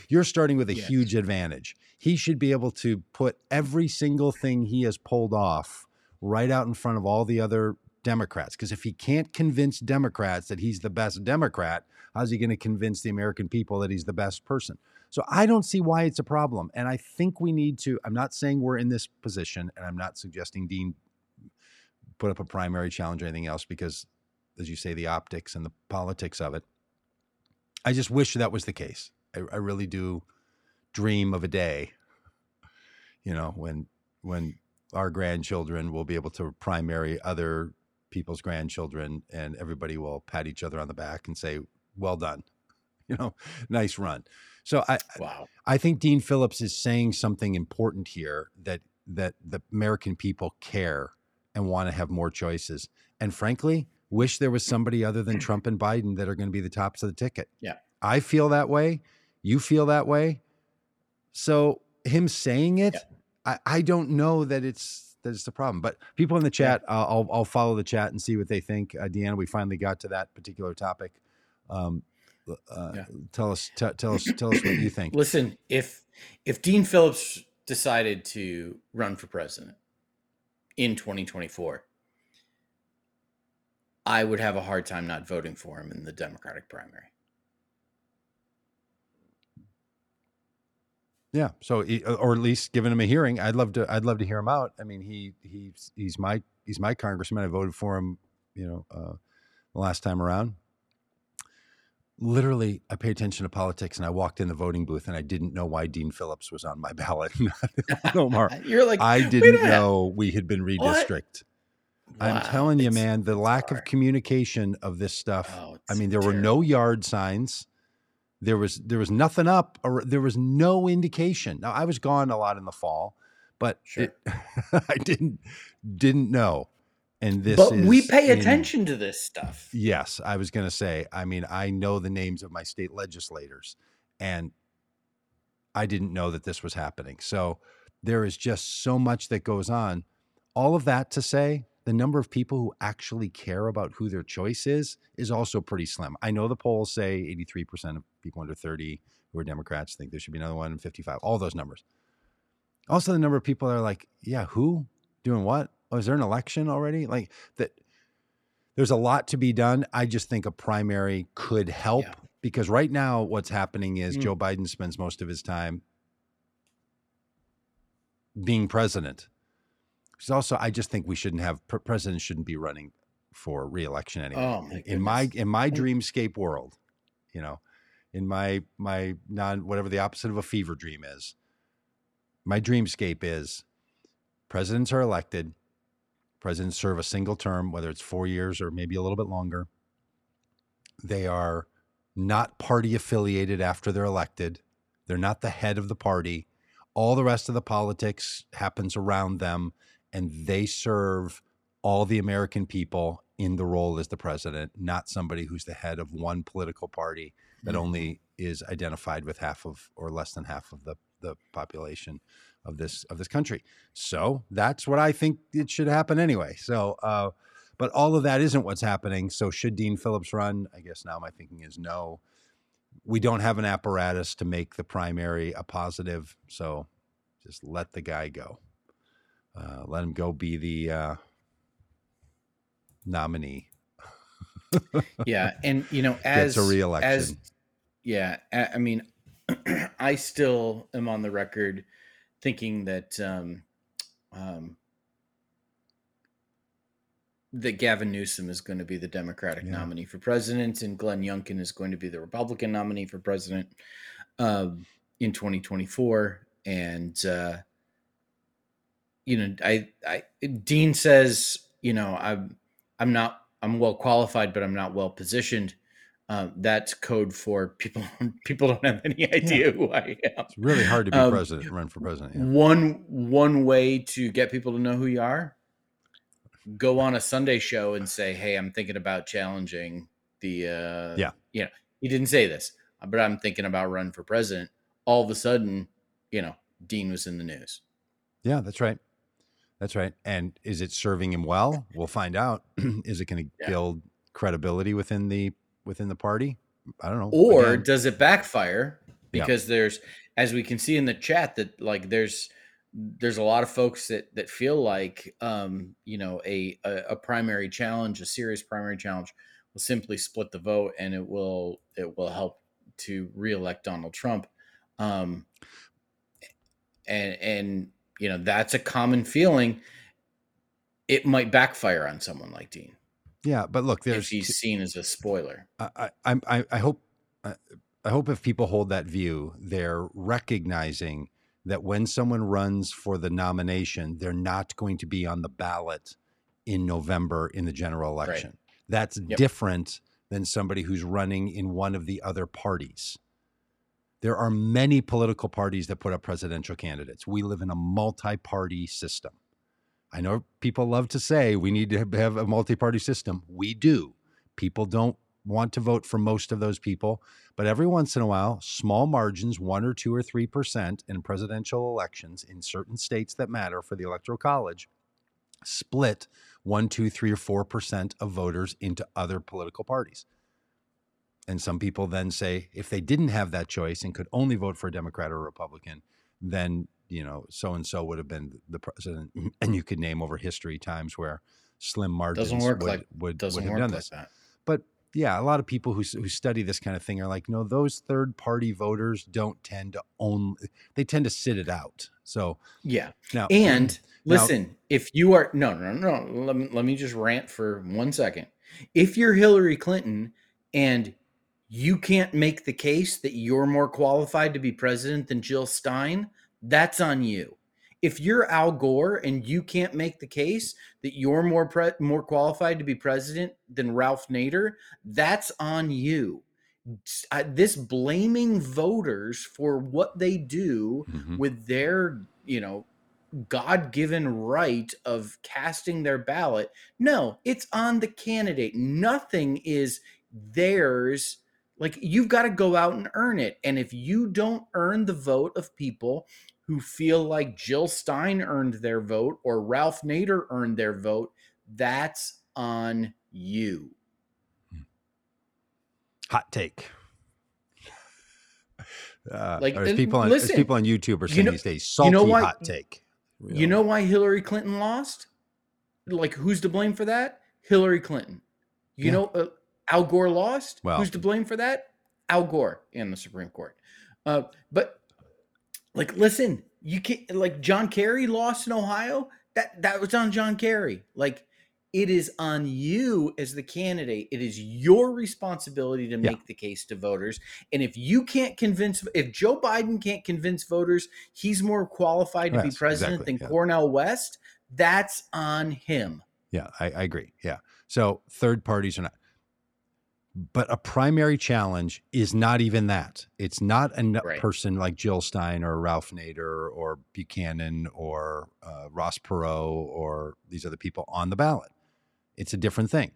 you're starting with a Yes. huge advantage he should be able to put every single thing he has pulled off right out in front of all the other democrats because if he can't convince democrats that he's the best democrat how's he going to convince the american people that he's the best person so i don't see why it's a problem and i think we need to i'm not saying we're in this position and i'm not suggesting dean put up a primary challenge or anything else because as you say the optics and the politics of it. I just wish that was the case. I, I really do dream of a day you know when when our grandchildren will be able to primary other people's grandchildren and everybody will pat each other on the back and say well done you know nice run so i wow. I think Dean Phillips is saying something important here that that the American people care and want to have more choices. And frankly, wish there was somebody other than Trump and Biden that are going to be the tops of the ticket. Yeah. I feel that way. You feel that way. So him saying it, Yeah. I, I don't know that it's that it's the problem. But people in the chat, uh, I'll I'll follow the chat and see what they think. Uh, Deanna, we finally got to that particular topic. Um, uh, Yeah. Tell us, t- tell us, tell us what you think. Listen, if if Dean Phillips decided to run for president in 2024, I would have a hard time not voting for him in the Democratic primary. Yeah. So, or at least giving him a hearing. I'd love to. I'd love to hear him out. I mean, he he's he's my he's my congressman. I voted for him. You know, uh, the last time around. Literally, I pay attention to politics, and I walked in the voting booth, and I didn't know why Dean Phillips was on my ballot. Omar, You're like, I didn't minute." know we had been redistricted. I'm Wow, telling you, man, the lack of communication of this stuff. Oh, I mean, there were no yard signs. There was there was nothing up, or there was no indication. Now I was gone a lot in the fall, but Sure. it, I didn't didn't know. And this but we pay in- attention to this stuff. Yes, I was going to say. I mean, I know the names of my state legislators, and I didn't know that this was happening. So there is just so much that goes on. All of that to say, the number of people who actually care about who their choice is is also pretty slim. I know the polls say 83% of people under 30 who are Democrats think there should be another one, 55, all those numbers. Also, the number of people that are like, yeah, who doing what? Oh, is there an election already? Like that. There's a lot to be done. I just think a primary could help Yeah. because right now what's happening is Mm. Joe Biden spends most of his time being president. There's also, I just think we shouldn't have presidents shouldn't be running for reelection anymore. Oh, my in, in my in my dreamscape world, you know, in my my non whatever the opposite of a fever dream is, my dreamscape is presidents are elected, presidents serve a single term, whether it's four years or maybe a little bit longer. They are not party affiliated after they're elected. They're not the head of the party. All the rest of the politics happens around them, and they serve all the American people in the role as the president, not somebody who's the head of one political party that Mhm. only is identified with half of or less than half of the, the population of this of this country. So that's what I think it should happen anyway. So uh, but all of that isn't what's happening. So should Dean Phillips run? I guess now my thinking is no. We don't have an apparatus to make the primary a positive, so just let the guy go. Uh, let him go be the uh, nominee. yeah and you know as a reelection. as yeah I, I mean i still am on the record thinking that um um that Gavin Newsom is going to be the Democratic Yeah. nominee for president, and Glenn Youngkin is going to be the Republican nominee for president um, in 2024. And uh, you know, I, I Dean says, you know, I'm I'm not I'm well qualified, but I'm not well positioned. Uh, that's code for people. People don't have any idea who I am. It's really hard to be Um, president, run for president. Yeah. One one way to get people to know who you are, go on a Sunday show and say, "Hey, I'm thinking about challenging the." Uh, Yeah. you know, he didn't say this, but I'm thinking about running for president. All of a sudden, you know, Dean was in the news. Yeah, that's right. That's right. And is it serving him well? We'll find out. is it going to Yeah. build credibility within the within the party? I don't know. or Again, does it backfire Yeah. because there's as we can see in the chat that like there's there's a lot of folks that that feel like um you know a a, a primary challenge a serious primary challenge will simply split the vote and it will it will help to reelect Donald Trump um and and you know that's a common feeling it might backfire on someone like Dean yeah, but look, if there's he's seen as a spoiler I, I, I, I hope, I, I hope if people hold that view, they're recognizing that when someone runs for the nomination, they're not going to be on the ballot in November in the general Right. election. That's Yep. different than somebody who's running in one of the other parties. There are many political parties that put up presidential candidates. We live in a multi party system. I know people love to say we need to have a multi party system. We do. People don't want to vote for most of those people, but every once in a while, small margins, one or two or three percent in presidential elections in certain states that matter for the Electoral College, split one, two, three, or four percent of voters into other political parties. And some people then say if they didn't have that choice and could only vote for a Democrat or a Republican, then you know so and so would have been the president. And you could name over history times where slim margins would, like would, would have done this. that But yeah, a lot of people who who study this kind of thing are like, no, those third party voters don't tend to own. They tend to sit it out. So yeah now, And Now- listen, if you are no, no, no, no, let me let me just rant for one second. If you're Hillary Clinton and you can't make the case that you're more qualified to be president than Jill Stein, that's on you. If you're Al Gore and you can't make the case that you're more pre- more qualified to be president than Ralph Nader, that's on you. I- This blaming voters for what they do Mhm. with their you know God given right of casting their ballot. No, it's on the candidate. Nothing is theirs. Like you've got to go out and earn it. And if you don't earn the vote of people who feel like Jill Stein earned their vote or Ralph Nader earned their vote, that's on you. Hot take. Uh, Like, there's people on listen, there's people on YouTube are you saying know- these days salty know why- hot take. You know why Hillary Clinton lost? Like, who's to blame for that? Hillary Clinton. You Yeah. know, uh, Al Gore lost. Well- who's to blame for that? Al Gore and the Supreme Court. Uh, but like, listen, you can't like John Kerry lost in Ohio. That that was on John Kerry. Like, it is on you as the candidate. It is your responsibility to Yeah. make the case to voters. And if you can't convince, if Joe Biden can't convince voters he's more qualified to be president exactly, than yeah. Cornel West, that's on him. Yeah, I, I agree. Yeah. So third parties are not. But a primary challenge is not even that. It's not a Right. person like Jill Stein or Ralph Nader or Buchanan or uh, Ross Perot or these other people on the ballot. It's a different thing.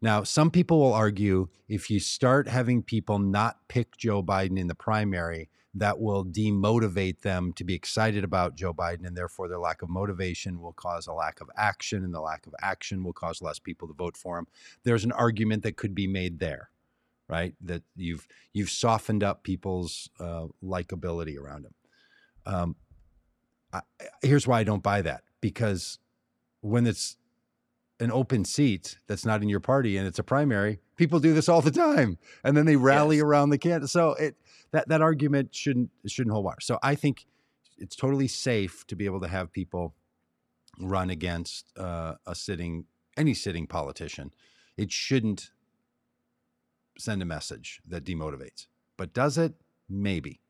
Now, some people will argue if you start having people not pick Joe Biden in the primary, that will demotivate them to be excited about Joe Biden, and therefore their lack of motivation will cause a lack of action, and the lack of action will cause less people to vote for him. There's an argument that could be made there, right? That you've you've softened up people's uh, likability around him. Um, I, here's why I don't buy that because when it's an open seat that's not in your party and it's a primary, people do this all the time, and then they rally Yes. around the candidate. So it that that argument shouldn't shouldn't hold water. So I think it's totally safe to be able to have people run against uh, a sitting any sitting politician. It shouldn't send a message that demotivates. But does it? Maybe.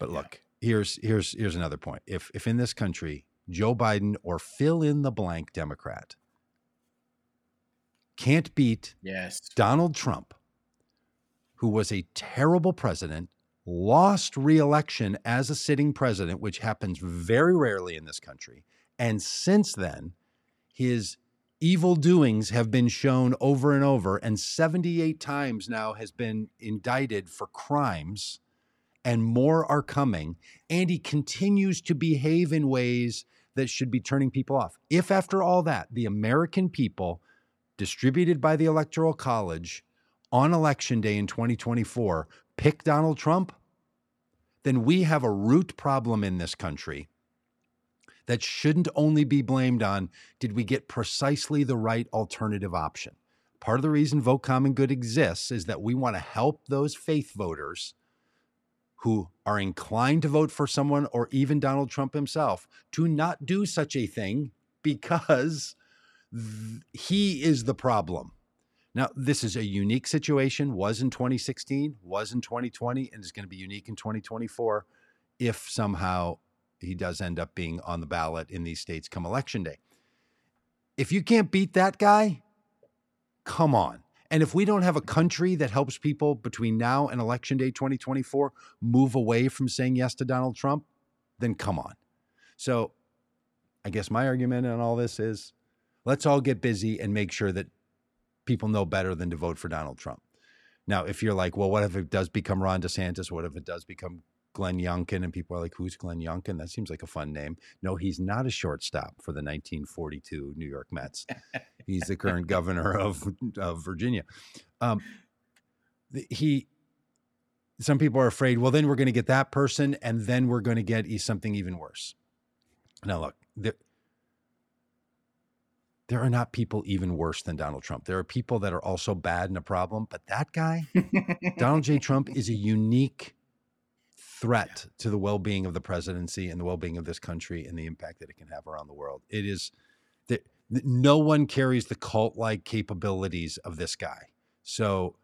But Yeah. look, here's here's here's another point. If if in this country Joe Biden or fill in the blank Democrat can't beat Yes. Donald Trump, who was a terrible president, lost reelection as a sitting president, which happens very rarely in this country. And since then, his evil doings have been shown over and over, and 78 times now has been indicted for crimes, and more are coming. And he continues to behave in ways that should be turning people off. If, after all that, the American people distributed by the Electoral College on election day in 2024 pick Donald Trump, then we have a root problem in this country that shouldn't only be blamed on did we get precisely the right alternative option. Part of the reason Vote Common Good exists is that we want to help those faith voters who are inclined to vote for someone or even Donald Trump himself to not do such a thing because th- he is the problem. Now, this is a unique situation, was in 2016, was in 2020, and is going to be unique in 2024 if somehow he does end up being on the ballot in these states come election day. If you can't beat that guy, come on. And if we don't have a country that helps people between now and election day 2024 move away from saying yes to Donald Trump, then come on. So I guess my argument on all this is let's all get busy and make sure that people know better than to vote for Donald Trump. Now, if you're like, well, what if it does become Ron DeSantis? What if it does become Glenn Youngkin? And people are like, who's Glenn Youngkin? That seems like a fun name. No, he's not a shortstop for the 1942 New York Mets. He's the current governor of, of Virginia. Um, he, some people are afraid, well, then we're going to get that person, and then we're going to get something even worse. Now, look, there, there are not people even worse than Donald Trump. There are people that are also bad and a problem, but that guy, Donald J. Trump, is a unique threat to the well being of the presidency and the well being of this country and the impact that it can have around the world. It is that no one carries the cult like capabilities of this guy. So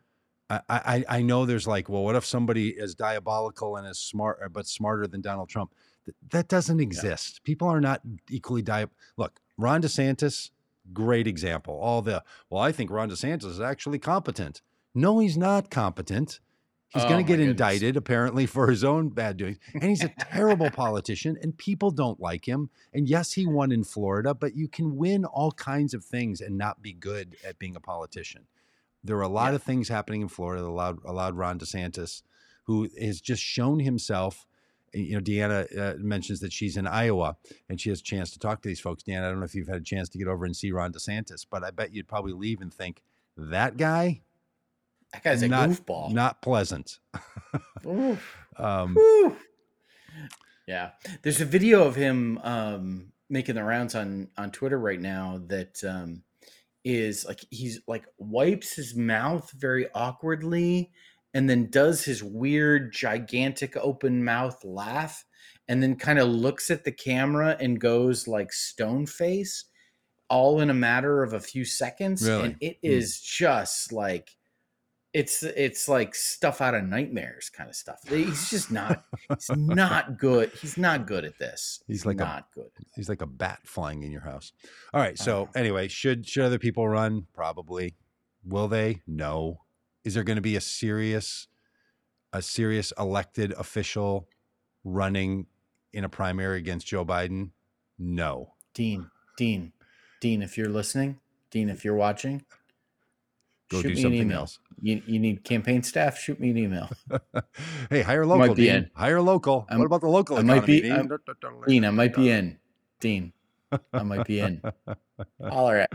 I, I, I know there's like, well, what if somebody is diabolical and is smart, uh, but smarter than Donald Trump? That doesn't exist. People are not equally di. Look, Ron DeSantis, great example. All the well, I think Ron DeSantis is actually competent. No, he's not competent. He's Oh, going to get indicted apparently for his own bad doings. And he's a terrible politician and people don't like him. And yes, he won in Florida, but you can win all kinds of things and not be good at being a politician. There are a lot Yeah. of things happening in Florida that allowed, allowed Ron DeSantis, who has just shown himself. You know, Deanna uh, mentions that she's in Iowa and she has a chance to talk to these folks. Deanna, I don't know if you've had a chance to get over and see Ron DeSantis, but I bet you'd probably leave and think that guy, That guy's a not- goofball. not pleasant. Um, Yeah, there's a video of him um, making the rounds on on Twitter right now that um, is like he's like wipes his mouth very awkwardly and then does his weird gigantic open mouth laugh and then kind of looks at the camera and goes like stone face all in a matter of a few seconds Really? and it Hmm. is just like it's it's like stuff out of nightmares kind of stuff he's just not he's not good he's not good at this He's like a- not good he's like a bat flying in your house. All right. So Uh-huh. anyway, should should other people run? Probably. Will they? No. Is there going to be a serious, a serious elected official running in a primary against Joe Biden? No. Dean, Dean, Dean, if you're listening, Dean, if you're watching, Go shoot do me something an email. else. You, you need campaign staff? Shoot me an email. hey, hire local. be Dean. in. Hire local. I'm- what about the local I might economy? be- I'm- Dean, I might be in. Dean, I might be in. At me.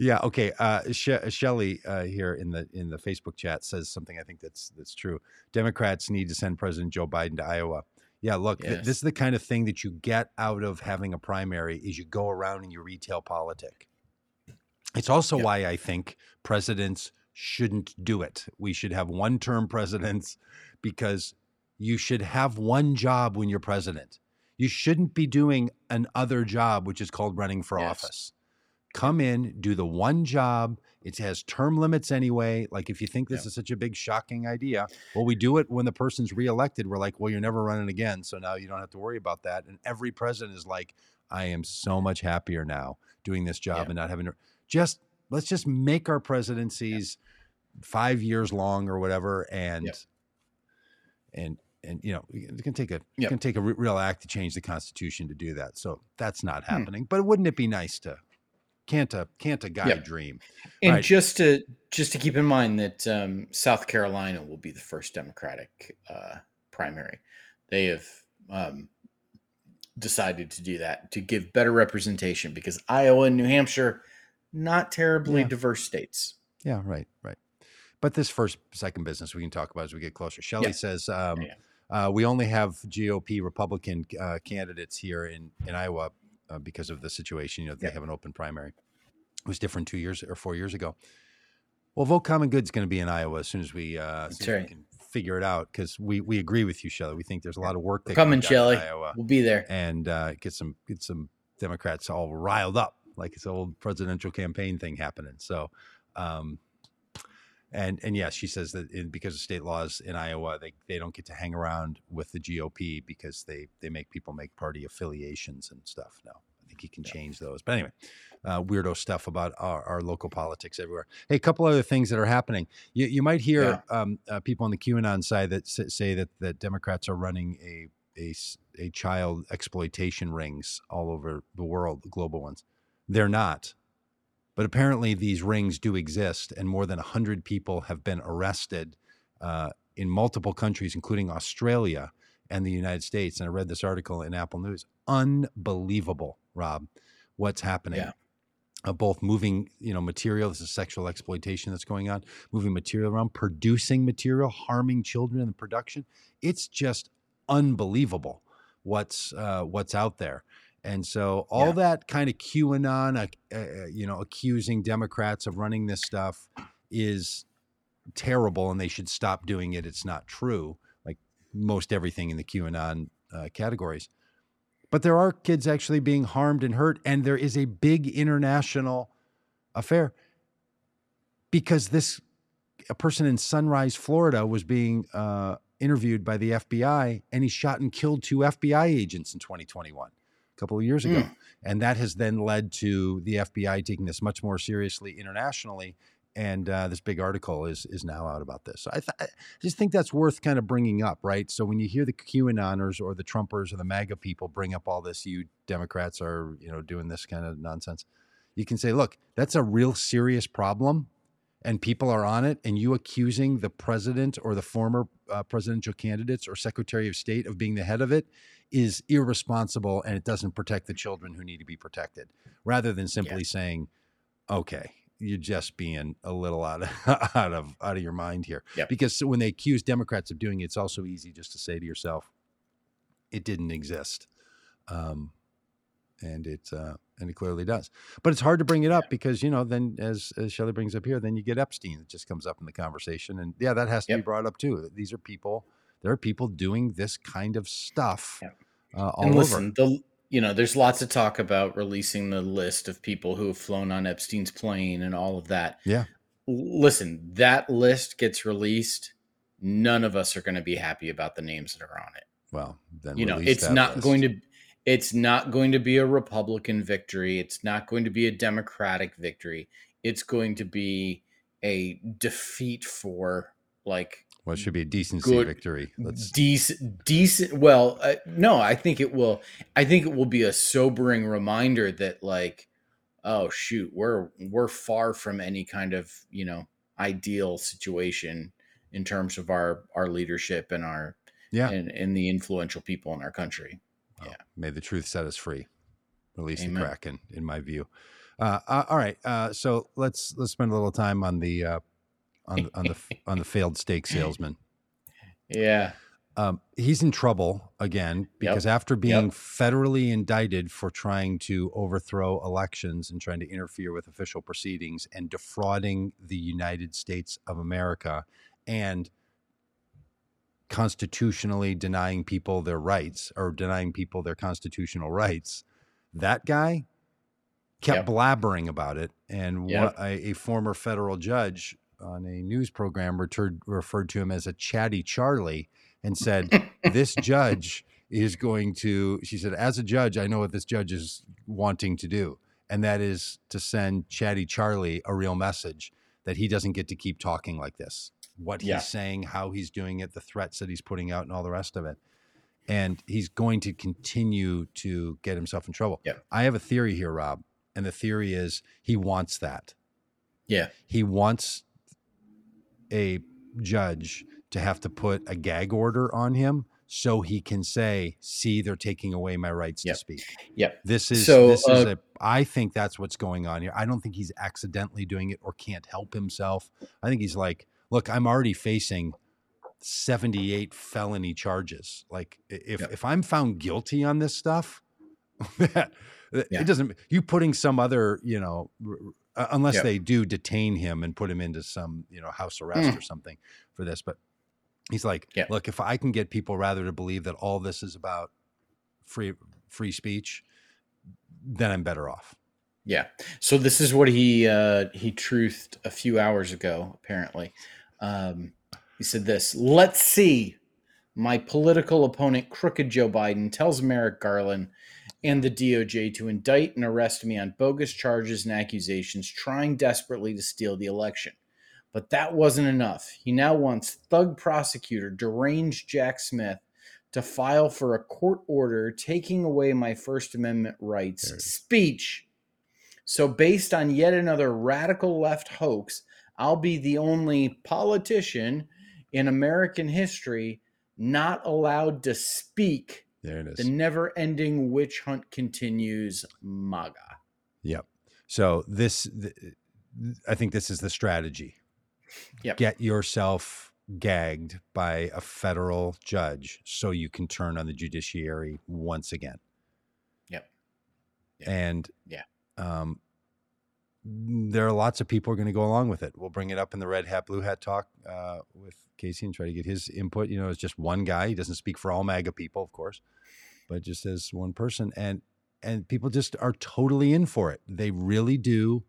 Yeah. Okay. Uh, she- Shelley uh, here in the in the Facebook chat says something I think that's that's true. Democrats need to send President Joe Biden to Iowa. Yeah. Look, th- this is the kind of thing that you get out of having a primary is you go around and you retail politic. It's also Yep. why I think presidents shouldn't do it. We should have one term presidents because you should have one job when you're president. You shouldn't be doing an other job, which is called running for Yes. office. Come in, do the one job. It has term limits anyway. Like, if you think this Yep. is such a big, shocking idea, well, we do it when the person's reelected. We're like, well, you're never running again. So now you don't have to worry about that. And every president is like, I am so much happier now doing this job Yeah. and not having to just let's just make our presidencies five years long or whatever. And, and, and you know it can take a it can take a re- real act to change the constitution to do that. So that's not Hmm. happening. But wouldn't it be nice to can't a can't a guy Yep. dream? And Right. just to just to keep in mind that um, South Carolina will be the first Democratic uh, primary. They have um, decided to do that to give better representation because Iowa and New Hampshire not terribly Yeah. diverse states. Yeah, right, right. But this first second business we can talk about as we get closer. Shelley Yeah. says um, Yeah. uh, we only have GOP Republican uh, candidates here in in Iowa uh, because of the situation. You know, they Yeah. have an open primary. It was different two years or four years ago. Well, vote common good is going to be in Iowa as soon as we, uh, as That's soon as we can figure it out because we we agree with you, Shelley. We think there's a lot of work that coming, be done in Shelley. Iowa We'll be there. and uh, get some get some Democrats all riled up, like it's an old presidential campaign thing happening. So, um, and and yes, she says that in, because of state laws in Iowa, they, they don't get to hang around with the GOP because they they make people make party affiliations and stuff. No, I think he can change those. But anyway, uh, weirdo stuff about our, our local politics everywhere. Hey, a couple other things that are happening. You, you might hear um, uh, people on the QAnon side that say that that Democrats are running a a child exploitation rings all over the world, the global ones. They're not. But apparently, these rings do exist, and more than 100 people have been arrested uh, in multiple countries, including Australia and the United States. And I read this article in Apple News. Unbelievable, Robb, what's happening. Yeah. Uh, both moving, you know, material. This is sexual exploitation that's going on. Moving material around, producing material, harming children in the production. It's just unbelievable what's uh, what's out there. And so all Yeah. that kind of QAnon, uh, uh, you know, accusing Democrats of running this stuff is terrible, and they should stop doing it. It's not true, like most everything in the QAnon uh, categories. But there are kids actually being harmed and hurt, and there is a big international affair because this a person in Sunrise, Florida, was being uh, interviewed by the FBI, and he shot and killed two FBI agents in 2021, a couple of years ago, and that has then led to the FBI taking this much more seriously internationally and uh, this big article is is now out about this. So I, th- I just think that's worth kind of bringing up, right? So when you hear the QAnoners or the Trumpers or the MAGA people bring up all this, you Democrats are you know doing this kind of nonsense. You can say, look, that's a real serious problem, and people are on it. And you accusing the president or the former uh, presidential candidates or Secretary of State of being the head of it is irresponsible, and it doesn't protect the children who need to be protected. Rather than simply Yeah. saying, okay you're just being a little out of out of out of your mind here. Because when they accuse Democrats of doing it, it's also easy just to say to yourself, "It didn't exist," um, and it uh, and it clearly does. But it's hard to bring it up because you know then, as as Shelley brings up here, then you get Epstein. It just comes up in the conversation, and yeah, that has to be brought up too. These are people. There are people doing this kind of stuff Yep. uh, all and over. listen, the you know, there's lots of talk about releasing the list of people who have flown on Epstein's plane and all of that. Yeah. Listen, that list gets released. None of us are going to be happy about the names that are on it. Well, then You know, it's not list. going to it's not going to be a Republican victory. It's not going to be a Democratic victory. It's going to be a defeat for like Well, it should be a decency Good. victory. Let's decent decent well uh, no i think it will i think it will be a sobering reminder that like oh shoot we're we're far from any kind of you know ideal situation in terms of our our leadership and our yeah. and, and the influential people in our country Well, May the truth set us free. Release Amen. the kraken, in my view. Uh, uh, all right, uh, so let's let's spend a little time on the uh, on on the on the failed steak salesman. yeah Um, he's in trouble again because after being federally indicted for trying to overthrow elections and trying to interfere with official proceedings and defrauding the United States of America and constitutionally denying people their rights or denying people their constitutional rights, that guy kept Yep. blabbering about it. And Yep. one, a, a former federal judge on a news program referred, referred to him as a chatty Charlie and said, This judge is going to, she said, as a judge, I know what this judge is wanting to do. And that is to send Chatty Charlie a real message that he doesn't get to keep talking like this. What Yeah. he's saying, how he's doing it, the threats that he's putting out, and all the rest of it. And he's going to continue to get himself in trouble. Yeah. I have a theory here, Robb. And the theory is he wants that yeah he wants a judge to have to put a gag order on him so he can say, "See, they're taking away my rights Yep. to speak." Yep. This is So, this is uh, a. I think that's what's going on here. I don't think he's accidentally doing it or can't help himself. I think he's like, "Look, I'm already facing." 78 felony charges. Like if if I'm found guilty on this stuff, that Yeah. it doesn't you putting some other, you know, r- unless they do detain him and put him into some, you know, house arrest or something for this, but he's like, look, if I can get people rather to believe that all this is about free free speech, then I'm better off. Yeah. So this is what he uh, he truthed a few hours ago. Apparently, um, he said this. Let's see. My political opponent, crooked Joe Biden, tells Merrick Garland and the DOJ to indict and arrest me on bogus charges and accusations, trying desperately to steal the election. But that wasn't enough. He now wants thug prosecutor, deranged Jack Smith, to file for a court order taking away my First Amendment rights, There it is. speech. So, based on yet another radical left hoax, I'll be the only politician in American history not allowed to speak. There it is. The never ending witch hunt continues, MAGA. Yep. So this, th- I think this is the strategy. Yep. Get yourself gagged by a federal judge so you can turn on the judiciary once again. Yep. Yeah. And Yeah. um, there are lots of people are going to go along with it. We'll bring it up in the red hat, blue hat talk uh, with Casey and try to get his input. You know, it's just one guy. He doesn't speak for all MAGA people, of course, but just as one person. And and people just are totally in for it. They really do.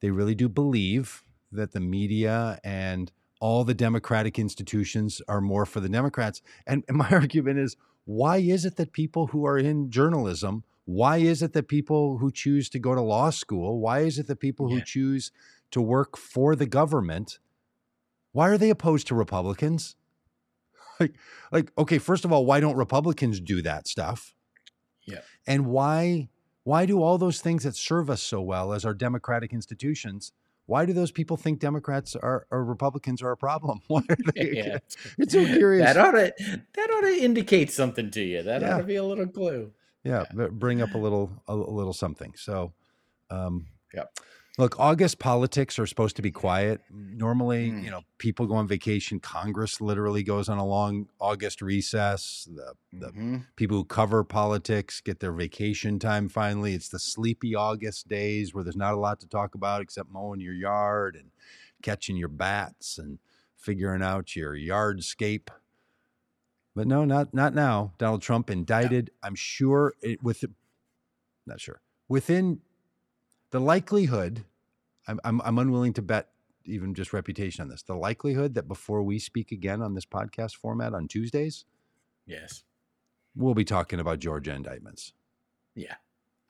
They really do believe that the media and all the democratic institutions are more for the Democrats. And, and my argument is, why is it that people who are in journalism, why is it that people who choose to go to law school, why is it that people who choose to work for the government, why are they opposed to Republicans? Like, like, okay, first of all, why don't Republicans do that stuff? Yeah. And why why do all those things that serve us so well as our democratic institutions? Why do those people think Democrats are or Republicans are a problem? Why are they? Yeah. It's so curious. That ought to that ought to indicate something to you. That Yeah. ought to be a little clue. Yeah, but bring up a little a, a little something. So, um, Yep. Look, August politics are supposed to be quiet. Normally, Mm. you know, people go on vacation. Congress literally goes on a long August recess. The the Mhm. people who cover politics get their vacation time finally. It's the sleepy August days where there's not a lot to talk about except mowing your yard and catching your bats and figuring out your yardscape. But no, not not now. Donald Trump indicted. I'm sure it with not sure within the likelihood. I'm, I'm I'm unwilling to bet even just reputation on this. The likelihood that before we speak again on this podcast format on Tuesdays, Yes. we'll be talking about Georgia indictments. Yeah,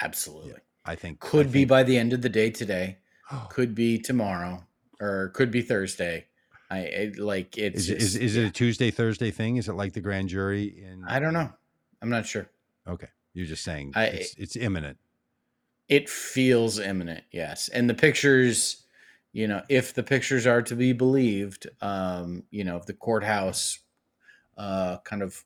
absolutely. I think Could I be think- by the end of the day today. Could be tomorrow, or could be Thursday. I, I like it's. is, it- is, just- is it a Tuesday Thursday thing? Is it like the grand jury in? I don't know. I'm not sure. Okay, you're just saying I- it's, it's imminent. It feels imminent, yes. And the pictures, you know, if the pictures are to be believed, um, you know, if the courthouse uh kind of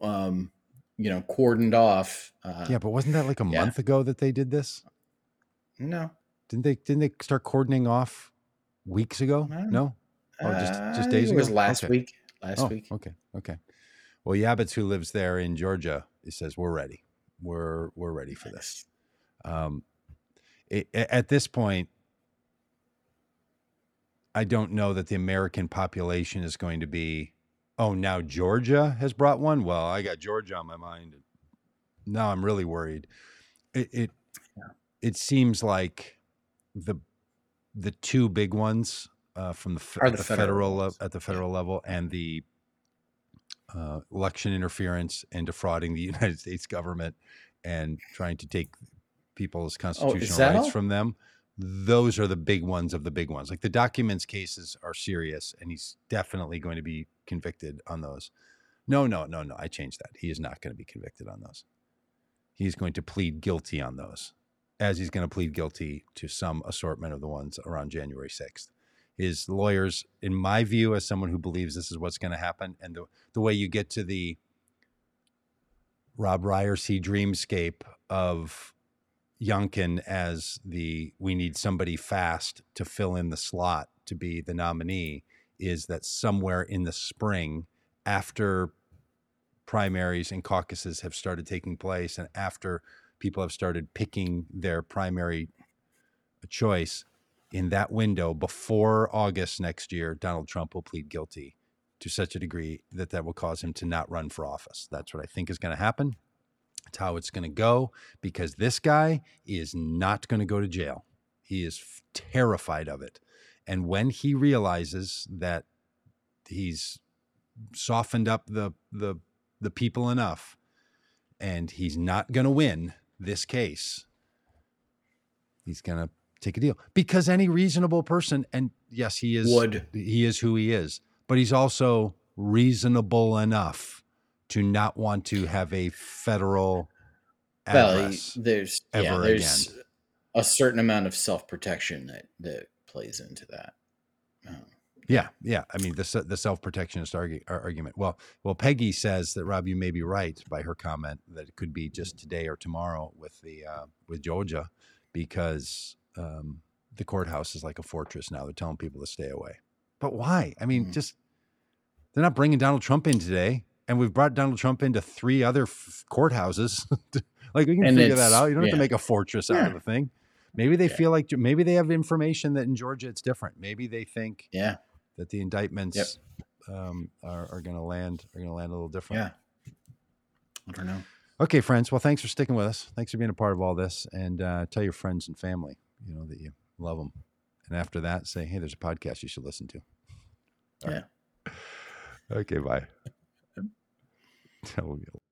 um you know, cordoned off. Uh yeah, but wasn't that like a yeah. month ago that they did this? no. Didn't they? Didn't they start cordoning off weeks ago? No. Oh, just- Uh, just I days think It was ago? last Okay. week. Last oh, week. okay, okay. Well, Yabbits, who lives there in Georgia, he says we're ready. We're we're ready for this. Um, it, at this point, I don't know that the American population is going to be. Oh, now Georgia has brought one. Well, I got Georgia on my mind. Now I'm really worried. It it, Yeah. it seems like the the two big ones uh, from the, fe- the the federal federal at the federal level and the uh, election interference and defrauding the United States government and trying to take people's constitutional that rights all? from them. Those are the big ones of the big ones. Like the documents cases are serious, and he's definitely going to be convicted on those. No, no, no, no. I changed that. He is not going to be convicted on those. He's going to plead guilty on those, as he's going to plead guilty to some assortment of the ones around January 6th. His lawyers, in my view, as someone who believes this is what's going to happen, and the, the way you get to the Robb Ryerson dreamscape of Youngkin as the we need somebody fast to fill in the slot to be the nominee is that somewhere in the spring after primaries and caucuses have started taking place and after people have started picking their primary choice in that window before August next year Donald Trump will plead guilty to such a degree that that will cause him to not run for office that's what I think is going to happen it's how it's going to go because this guy is not going to go to jail. He is f- terrified of it. And when he realizes that he's softened up the the the people enough and he's not going to win this case, he's going to take a deal. Because any reasonable person and yes, he is Would. he is who he is, but he's also reasonable enough to not want to have a federal Well, there's yeah, there's a certain amount of self protection that that plays into that. Um, yeah, yeah. I mean, the the self protectionist argu- ar- argument. Well, well, Peggy says that Robb, you may be right by her comment that it could be just today or tomorrow with the uh, with Georgia, because um, the courthouse is like a fortress now. They're telling people to stay away. But why? I mean, Mhm. just they're not bringing Donald Trump in today, and we've brought Donald Trump into three other f- courthouses. like we can And figure that out. You don't have to make a fortress out of Yeah. the thing. Maybe they Yeah. feel like maybe they have information that in Georgia it's different. Maybe they think yeah, that the indictments um, are, are going to land are going to land a little different. yeah. I don't know. Okay, friends. Well, thanks for sticking with us. Thanks for being a part of all this, and uh, tell your friends and family, you know, that you love them. And after that, say, "Hey, there's a podcast you should listen to." All Yeah. right. Okay. Bye.